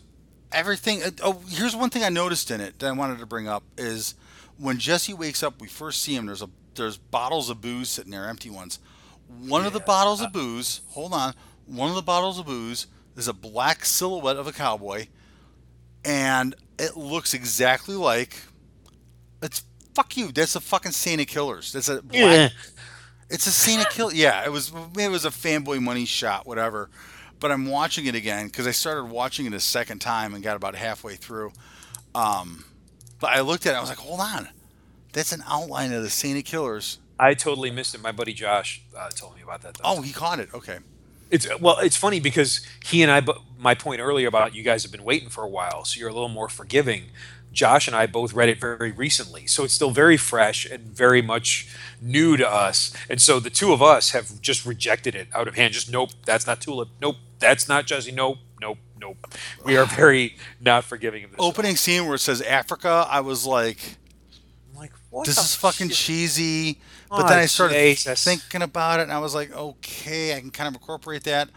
everything. uh, Oh, here's one thing I noticed in it that I wanted to bring up is when Jesse wakes up, we first see him. There's a there's bottles of booze sitting there, empty ones. One of the Yeah. bottles of booze. Hold on. One of the bottles of booze is a black silhouette of a cowboy, and it looks exactly like. It's fuck you. That's a fucking Saint of Killers. That's a black. It's a Santa kill. Yeah, it was. It was a fanboy money shot, whatever. But I'm watching it again because I started watching it a second time and got about halfway through. Um, but I looked at it. I was like, hold on, that's an outline of the Saint of Killers. i totally missed it my buddy josh uh, told me about that though. Oh, he caught it. Okay. It's well, it's funny because he and I. My point earlier about you guys have been waiting for a while, so you're a little more forgiving. Josh and I both read it very recently, so it's still very fresh and very much new to us. And so the two of us have just rejected it out of hand. Just nope, that's not Tulip. Nope, that's not Jesse. Nope, nope, nope. We are very not forgiving of this. Opening scene where it says Africa. I was like, I'm like, what this is fucking shit? cheesy. But Oh, then I started Jesus. thinking about it, and I was like, okay, I can kind of incorporate that.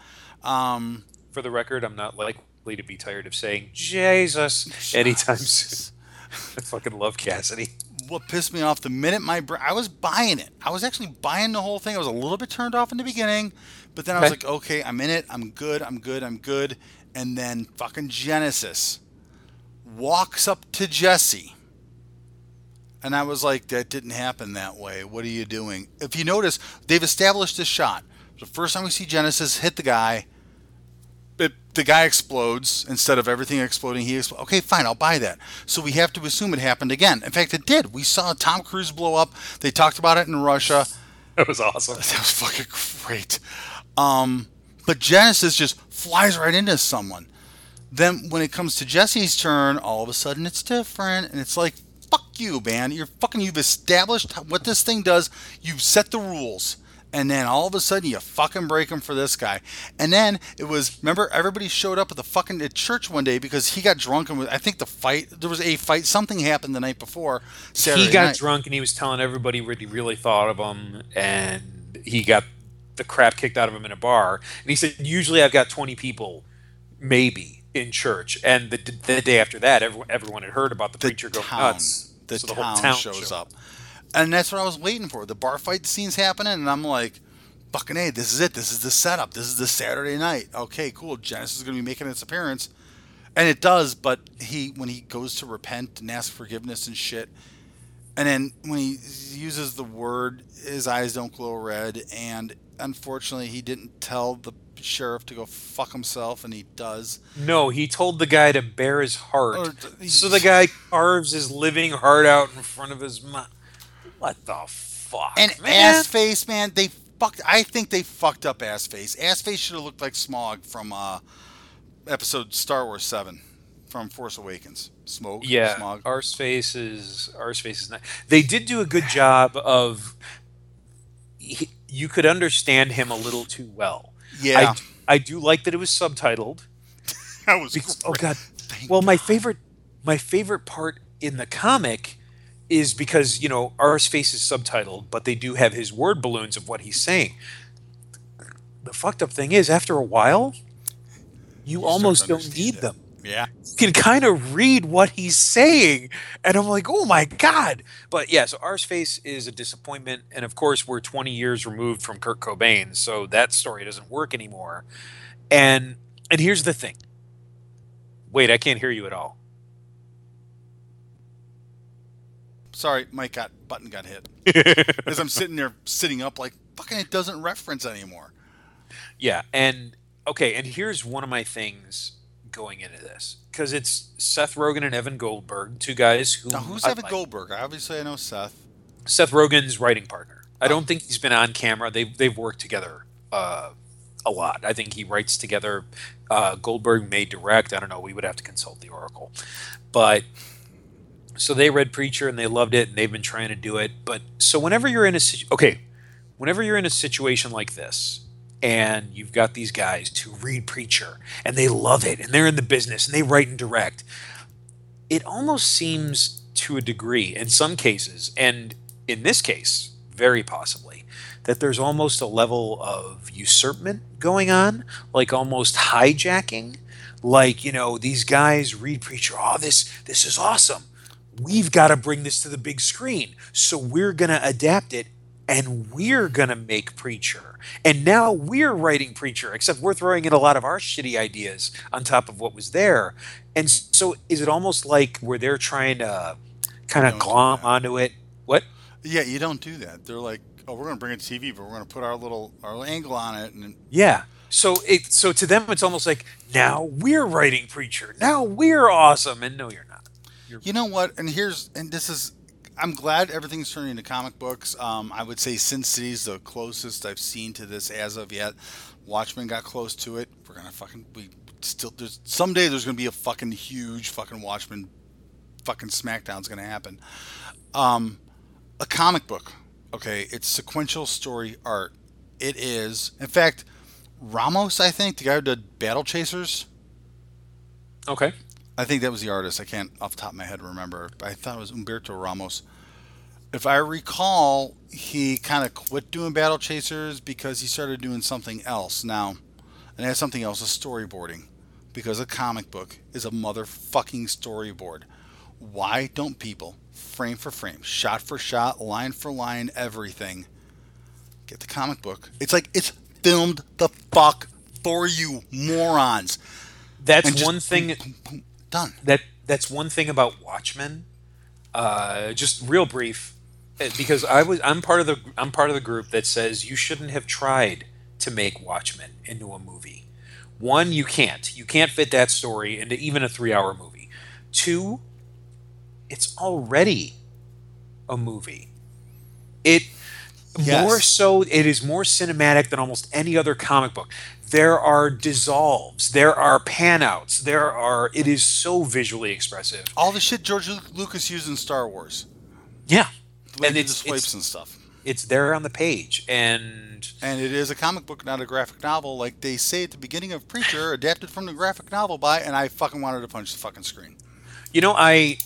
Um, For the record, I'm not likely to be tired of saying Jesus anytime soon. I fucking love Cassidy. what pissed me off the minute my br- I was buying it. I was actually buying the whole thing. I was a little bit turned off in the beginning, but then I was Okay. like, okay, I'm in it. I'm good. I'm good. I'm good. And then fucking Genesis walks up to Jesse. And I was like, that didn't happen that way. What are you doing? If you notice, they've established this shot. The first time we see Genesis hit the guy, it, the guy explodes instead of everything exploding. He explodes. Okay, fine, I'll buy that. So we have to assume it happened again. In fact, it did. We saw Tom Cruise blow up. They talked about it in Russia. That was awesome. That was fucking great. Um, but Genesis just flies right into someone. Then when it comes to Jesse's turn, all of a sudden it's different, and it's like, fuck you, man. You're fucking. You've established what this thing does. You've set the rules, and then all of a sudden you fucking break him for this guy. And then it was remember everybody showed up at the fucking at church one day because he got drunk and was, I think the fight there was a fight. Something happened the night before. Saturday he got night. drunk and he was telling everybody what he really thought of him, and he got the crap kicked out of him in a bar. And he said, "Usually, I've got twenty people, maybe." In church, and the, the day after that, everyone, everyone had heard about the, the preacher going town, nuts. The, So town shows showed up, and that's what I was waiting for. The bar fight scene's happening, and I'm like, "Fucking a, this is it. This is the setup. This is the Saturday night. Okay, cool. Genesis is going to be making its appearance, and it does. But he, when he goes to repent and ask forgiveness and shit, and then when he uses the word, his eyes don't glow red, and unfortunately, he didn't tell the sheriff to go fuck himself, and he does. No, he told the guy to bare his heart. Or so the guy carves his living heart out in front of his mouth. What the fuck, And man? ass face, man, they fucked. I think they fucked up ass face. Ass face should have looked like Smog from uh, episode Star Wars Seven, from Force Awakens. Smoke, yeah, Smog. Arseface is Arseface is not. They did do a good job of. He, you could understand him a little too well. Yeah, I, I do like that it was subtitled. that was. Because, oh god. Thank Well, my favorite my favorite part in the comic is because, you know, Arseface is subtitled, but they do have his word balloons of what he's saying. The fucked up thing is after a while, you, start almost don't need it. them. Yeah, You can kind of read what he's saying, and I'm like, oh my god! But yeah, so Arseface is a disappointment, and of course, we're 20 years removed from Kurt Cobain, so that story doesn't work anymore. And and here's the thing: Wait, I can't hear you at all. Sorry, mic got button got hit. As I'm sitting there sitting up like fucking it doesn't reference anymore. Yeah, and okay, and here's one of my things going into this because it's Seth Rogen and Evan Goldberg, two guys who Now who's I Evan like. Goldberg? Obviously I know Seth. Seth Rogen's writing partner. I Oh. don't think he's been on camera. They've they've worked together uh, a lot. I think he writes together. Uh, Goldberg may direct. I don't know. We would have to consult the Oracle, but so they read Preacher and they loved it and they've been trying to do it. But so whenever you're in a okay, whenever you're in a situation like this and you've got these guys who read Preacher and they love it and they're in the business and they write and direct, it almost seems to a degree in some cases and in this case very possibly that there's almost a level of usurpment going on like almost hijacking like you know these guys read preacher oh this this is awesome we've got to bring this to the big screen so we're going to adapt it and we're going to make preacher and now we're writing preacher except we're throwing in a lot of our shitty ideas on top of what was there and so is it almost like where they're trying to kind of glom onto it what Yeah, you don't do that. They're like, oh, we're gonna bring it to TV, but we're gonna put our little our angle on it, and Yeah. So it so to them it's almost like now we're writing preacher. Now we're awesome and no you're not. You know what? And here's and this is. I'm glad everything's turning into comic books. Um, I would say Sin City's the closest I've seen to this as of yet. Watchmen got close to it. We're gonna fucking we still there's someday there's gonna be a fucking huge fucking Watchmen fucking SmackDown's gonna happen. Um, a comic book, okay? It's sequential story art. It is, in fact, Ramos. I think the guy who did Battle Chasers. Okay. I think that was the artist. I can't off the top of my head remember. I thought it was Humberto Ramos. If I recall, he kind of quit doing Battle Chasers because he started doing something else now. And that something else is storyboarding. Because a comic book is a motherfucking storyboard. Why don't people, frame for frame, shot for shot, line for line, everything, get the comic book? It's like it's filmed the fuck for you, morons. That's just one thing boom, boom, boom, done. that that's one thing about Watchmen. Uh, just real brief, uh, because I was I'm part of the I'm part of the group that says you shouldn't have tried to make Watchmen into a movie. One, you can't. You can't fit that story into even a three hour movie. Two, it's already a movie. It Yes. more so it is more cinematic than almost any other comic book. There are dissolves, there are panouts, there are it is so visually expressive. All the shit George Lucas used in Star Wars. Yeah. And it's- the swipes it's- and stuff. It's there on the page and And it is a comic book, not a graphic novel, like they say at the beginning of Preacher, adapted from the graphic novel by, and I fucking wanted to punch the fucking screen. you know I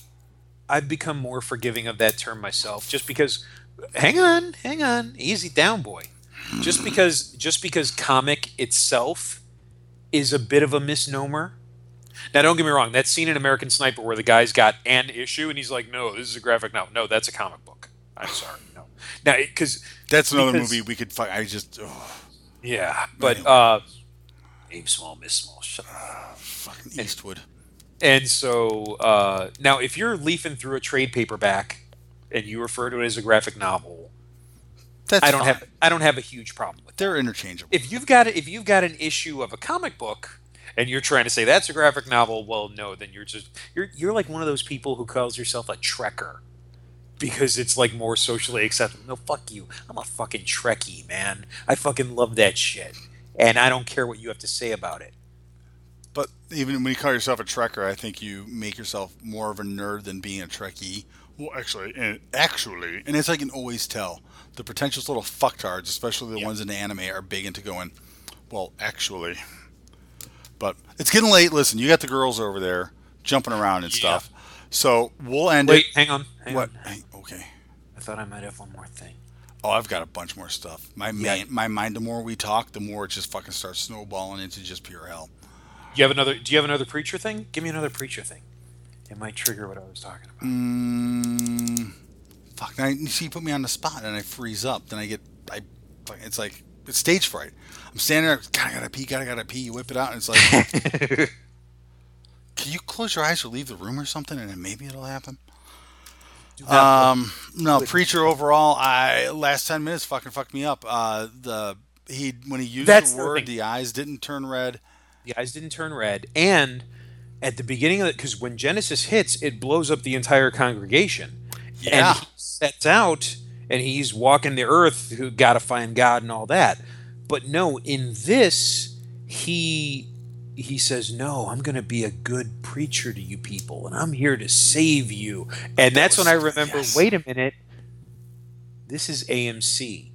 I've become more forgiving of that term myself just because hang on, hang on, easy down boy. Just because just because comic itself is a bit of a misnomer. Now don't get me wrong, that scene in American Sniper where the guy's got an issue and he's like, "No, this is a graphic novel." No, that's a comic book. I'm sorry. No. Now cuz That's another Because- movie we could fuck. I just, oh, yeah, but Anyway. uh Aim small, miss small. Shut up. fucking Eastwood. And so uh, now, if you're leafing through a trade paperback and you refer to it as a graphic novel, That's I don't fine. have I don't have a huge problem with. That. They're interchangeable. If you've got if you've got an issue of a comic book and you're trying to say that's a graphic novel, well, no, then you're just you're you're like one of those people who calls yourself a trekker because it's like more socially acceptable. No, fuck you. I'm a fucking Trekkie, man. I fucking love that shit, and I don't care what you have to say about it. But even when you call yourself a Trekker, I think you make yourself more of a nerd than being a Trekkie. Well, actually, and actually, and as I can always tell, the pretentious little fucktards, especially the Yeah. ones in the anime, are big into going, well, actually. But it's getting late. Listen, you got the girls over there jumping around and Yeah. stuff. So we'll end Wait, it. hang on. Hang What? on. Hey, okay. I thought I might have one more thing. Oh, I've got a bunch more stuff. My Yeah. man, my mind. The more we talk, the more it just fucking starts snowballing into just pure hell. Do you have another? Do you have another preacher thing? Give me another preacher thing. It might trigger what I was talking about. Mm, fuck. Now, you see, you put me on the spot and I freeze up. Then I get, I, it's like it's stage fright. I'm standing there. God, I gotta pee. God, I gotta pee. You whip it out, and it's like, Can you close your eyes or leave the room or something, and then maybe it'll happen? Um, no, preacher overall. I last ten minutes fucking fucked me up. Uh, the he when he used That's the the word, thing. the eyes didn't turn red. the eyes didn't turn red and at the beginning of it because when genesis hits it blows up the entire congregation Yeah. and he sets out and he's walking the earth who gotta find god and all that but no in this he he says no i'm gonna be a good preacher to you people and i'm here to save you and that's when i remember yes. wait a minute this is amc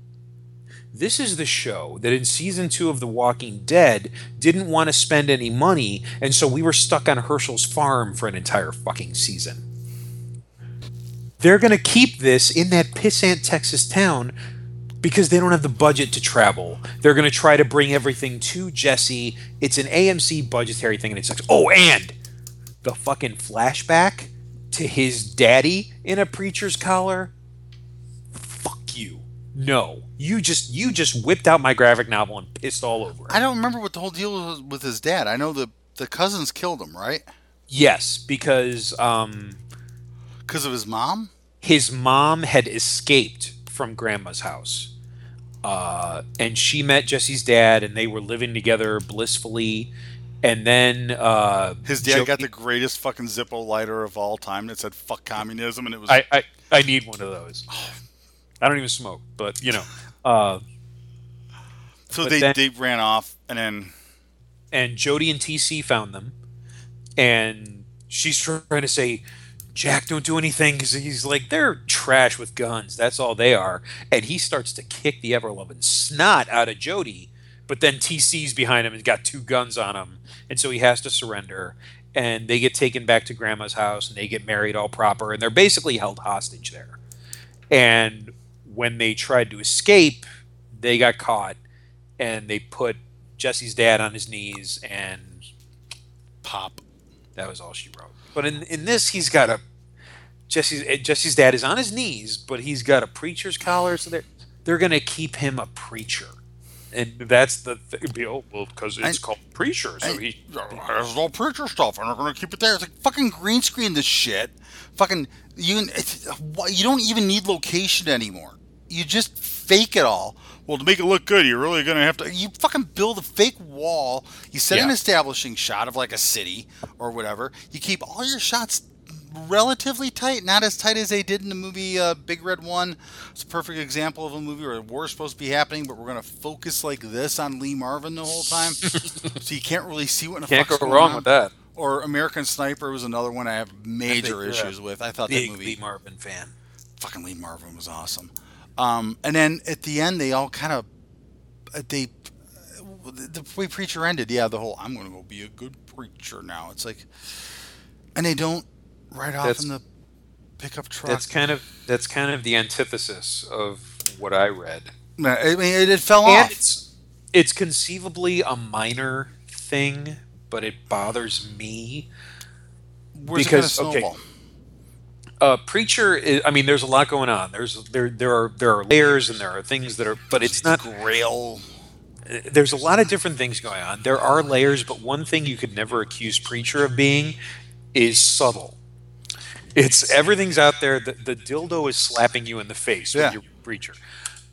this is the show that in season two of The Walking Dead didn't want to spend any money, and so we were stuck on Hershel's farm for an entire fucking season. They're going to keep this in that pissant Texas town because they don't have the budget to travel. They're going to try to bring everything to Jesse. It's an AMC budgetary thing, and it sucks. oh, and the fucking flashback to his daddy in a preacher's collar. Fuck you. No, you just you just whipped out my graphic novel and pissed all over it. I don't remember what the whole deal was with his dad. I know the the cousins killed him, right? Yes, because um, Because of his mom. his mom had escaped from grandma's house. Uh, and she met Jesse's dad, and they were living together blissfully. And then uh, His dad got the greatest fucking Zippo lighter of all time that said "fuck communism," and it was I, I I need one of those. I don't even smoke, but you know. Uh, so they then- they ran off, and then and Jody and TC found them, and she's trying to say, "Jack, don't do anything," because he's like, "They're trash with guns. That's all they are." And he starts to kick the ever loving snot out of Jody, but then TC's behind him and got two guns on him, and so he has to surrender. And they get taken back to Grandma's house, and they get married all proper, and they're basically held hostage there. And when they tried to escape, they got caught, and they put Jesse's dad on his knees, and pop. that was all she wrote. But in in this, he's got a Jesse's eh, Jesse's dad is on his knees, but he's got a preacher's collar, so they're they're gonna keep him a preacher, and that's the thing. Oh, well, because it's I- called preacher, so Hey, he. has all preacher stuff, and they're gonna keep it there. It's like fucking green screen this shit. Fucking you. You don't even need location anymore. You just fake it all. Well, to make it look good, you're really gonna have to. You fucking build a fake wall. You set an establishing shot of like a city or whatever. You keep all your shots relatively tight, not as tight as they did in the movie uh, Big Red One. It's a perfect example of a movie where war's supposed to be happening, but we're gonna focus like this on Lee Marvin the whole time, so you can't really see what the Can't go wrong on. with that. Or American Sniper was another one I have major you're a issues with. I thought that Big movie, Lee Marvin fan. fucking Lee Marvin was awesome. Um, and then at the end, they all kind of they the way preacher ended. Yeah, the whole I'm going to go be a good preacher now. It's like, and they don't ride off That's- in the pickup truck. That's kind of that's kind of the antithesis of what I read. I mean, it, it fell and off. it's it's conceivably a minor thing, but it bothers me. Where's because- okay. Uh, preacher, is, I mean, there's a lot going on. There's there there are there are layers and there are things that are, but it's not. Grail. There's a lot of different things going on. There are layers, but one thing you could never accuse preacher of being is subtle. It's everything's out there. The, the dildo is slapping you in the face Yeah. when you're preacher,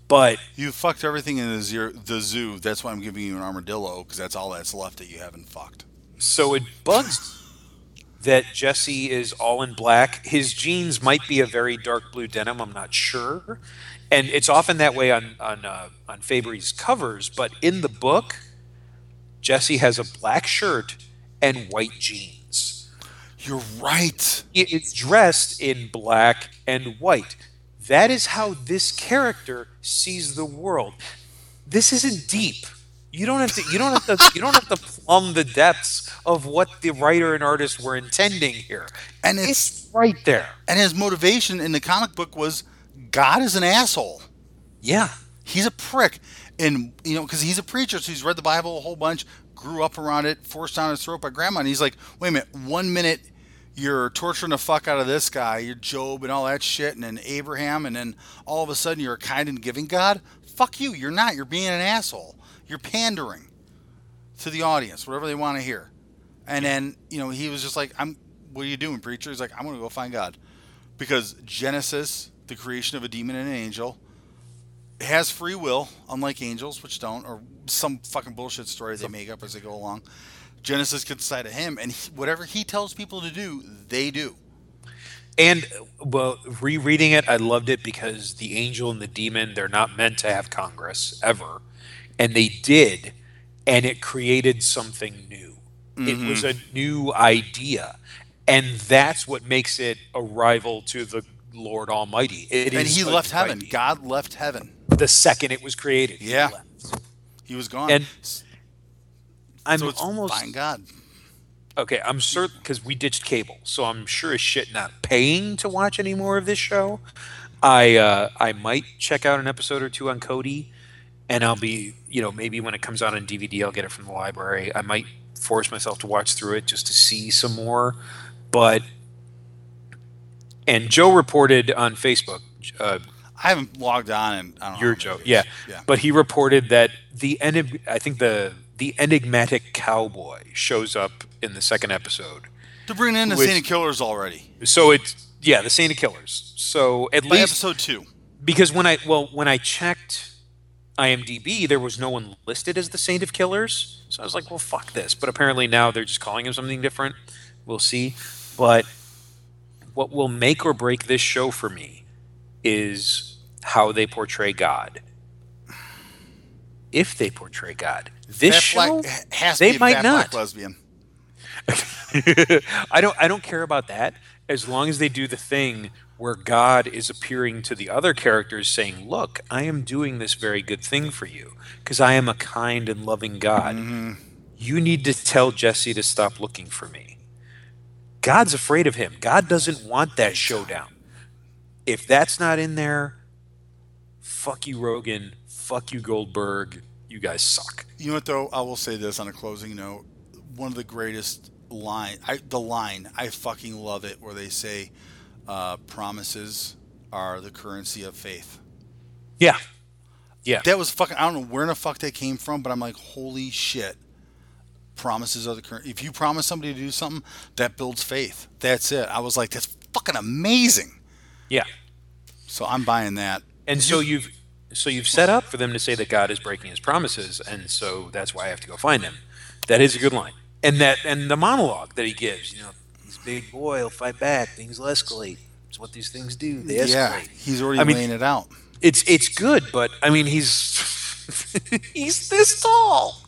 but You fucked everything in the, zero, the zoo. That's why I'm giving you an armadillo because that's all that's left that you haven't fucked. So it bugs that Jesse is all in black. His jeans might be a very dark blue denim. I'm not sure, and it's often that way on on uh, on Fabry's covers. But in the book, Jesse has a black shirt and white jeans. You're right. It's dressed in black and white. That is how this character sees the world. This isn't deep. You don't have to. You don't have to. You don't have to plumb the depths of what the writer and artist were intending here. And it's It's right there. and his motivation in the comic book was God is an asshole. Yeah. He's a prick, and you know because he's a preacher, so he's read the Bible a whole bunch, grew up around it, forced down his throat by grandma, and he's like, wait a minute, one minute you're torturing the fuck out of this guy, you're Job and all that shit, and then Abraham, and then all of a sudden you're a kind and giving God. Fuck you, you're not. You're being an asshole. You're pandering to the audience, whatever they want to hear. And then you know he was just like, "I'm. What are you doing, preacher?" He's like, "I'm gonna go find God," because Genesis, the creation of a demon and an angel, has free will, unlike angels, which don't, or some fucking bullshit story they make up as they go along. Genesis gets inside of him, and he, whatever he tells people to do, they do. And well, rereading it, I loved it because the angel and the demon, they're not meant to have Congress ever. And they did, and it created something new. It was a new idea. And that's what makes it a rival to the Lord Almighty. It and he left heaven. idea. God left heaven. the second it was created. he Yeah. left. He was gone. And I'm so almost find God. Okay, I'm certain because we ditched cable, so I'm sure as shit not paying to watch any more of this show. I uh, I might check out an episode or two on Kodi, and I'll be you know maybe when it comes out on DVD, I'll get it from the library. I might force myself to watch through it just to see some more, but. And Joe reported on Facebook, uh, I haven't logged on and I don't know. your many Joe, days. yeah, Yeah. but he reported that the enig- I think the the enigmatic cowboy shows up in the second episode. To bring in the of Killers already. So it's yeah, the Saint of Killers. So at By least episode two. because when I well when I checked IMDb, there was no one listed as the Saint of Killers. So I was like, well, fuck this. But apparently now they're just calling him something different. We'll see. But what will make or break this show for me is how they portray God. If they portray God, this Fat show black, has to they be a might not. black lesbian. I don't I don't care about that as long as they do the thing where God is appearing to the other characters saying, "Look, I am doing this very good thing for you because I am a kind and loving God. Mm-hmm. You need to tell Jesse to stop looking for me." God's afraid of him. God doesn't want that showdown. If that's not in there, fuck you Rogen, fuck you Goldberg. You guys suck. You know what though? I will say this on a closing note. One of the greatest line, I, the line, I fucking love it, where they say, uh, "Promises are the currency of faith." Yeah. Yeah. That was fucking. I don't know where in the fuck that came from, but I'm like, holy shit. Promises are the current. If you promise somebody to do something, that builds faith. That's it. I was like, that's fucking amazing. Yeah. So I'm buying that. And so you've so you've set up for them to say that God is breaking his promises, and so that's why I have to go find him. That is a good line. And that and the monologue that he gives, you know, he's a big boy, he'll fight back, things will escalate. It's what these things do. They escalate. Yeah, he's already I mean- laying it out. It's it's good, but I mean he's he's this tall.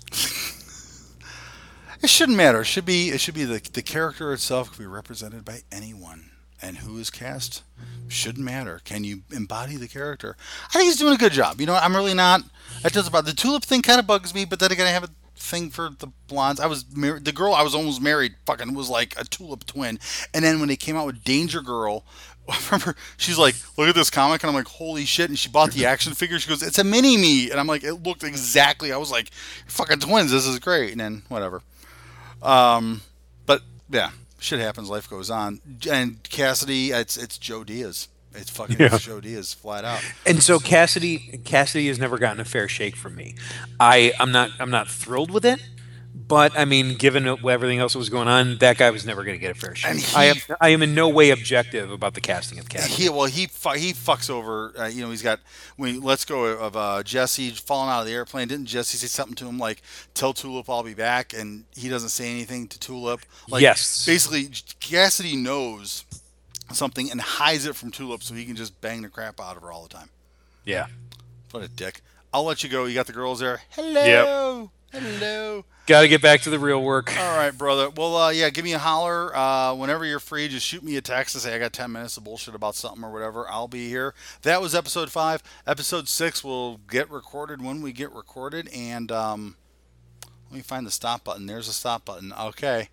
It shouldn't matter. It should be. It should be the the character itself can be represented by anyone, and who is cast shouldn't matter. Can you embody the character? I think he's doing a good job. You know, I'm really not. That does about the tulip thing. Kind of bugs me, but then again, I have a thing for the blondes. I was married. The girl I was almost married, fucking was like a tulip twin. And then when they came out with Danger Girl. I remember she's like, look at this comic, and I'm like, holy shit! And she bought the action figure. She goes, it's a mini me, and I'm like, it looked exactly. I was like, fucking twins. This is great. And then whatever. Um, but yeah, shit happens. Life goes on. And Cassidy, it's it's Joe Diaz. It's fucking Yeah. Joe Diaz, flat out. And so Cassidy Cassidy has never gotten a fair shake from me. I I'm not I'm not thrilled with it, but I mean, given everything else that was going on, that guy was never going to get a fair shake. And he- I am I am in no way objective about the casting of Cassidy. He well, he fu- he fucks over. Uh, you know, he's got when he lets go of uh, Jesse falling out of the airplane. Didn't Jesse say something to him like, "Tell Tulip I'll be back," and he doesn't say anything to Tulip. Like, Yes. basically, Cassidy knows something and hides it from Tulip so he can just bang the crap out of her all the time. yeah. What a dick! I'll let you go. You got the girls there. Hello, hello. Got to get back to the real work. All right, brother. Well, uh, yeah, give me a holler uh, whenever you're free. Just shoot me a text and say I got 10 minutes of bullshit about something or whatever. I'll be here. That was episode five. Episode six will get recorded when we get recorded. And um, let me find the stop button. There's a stop button. Okay.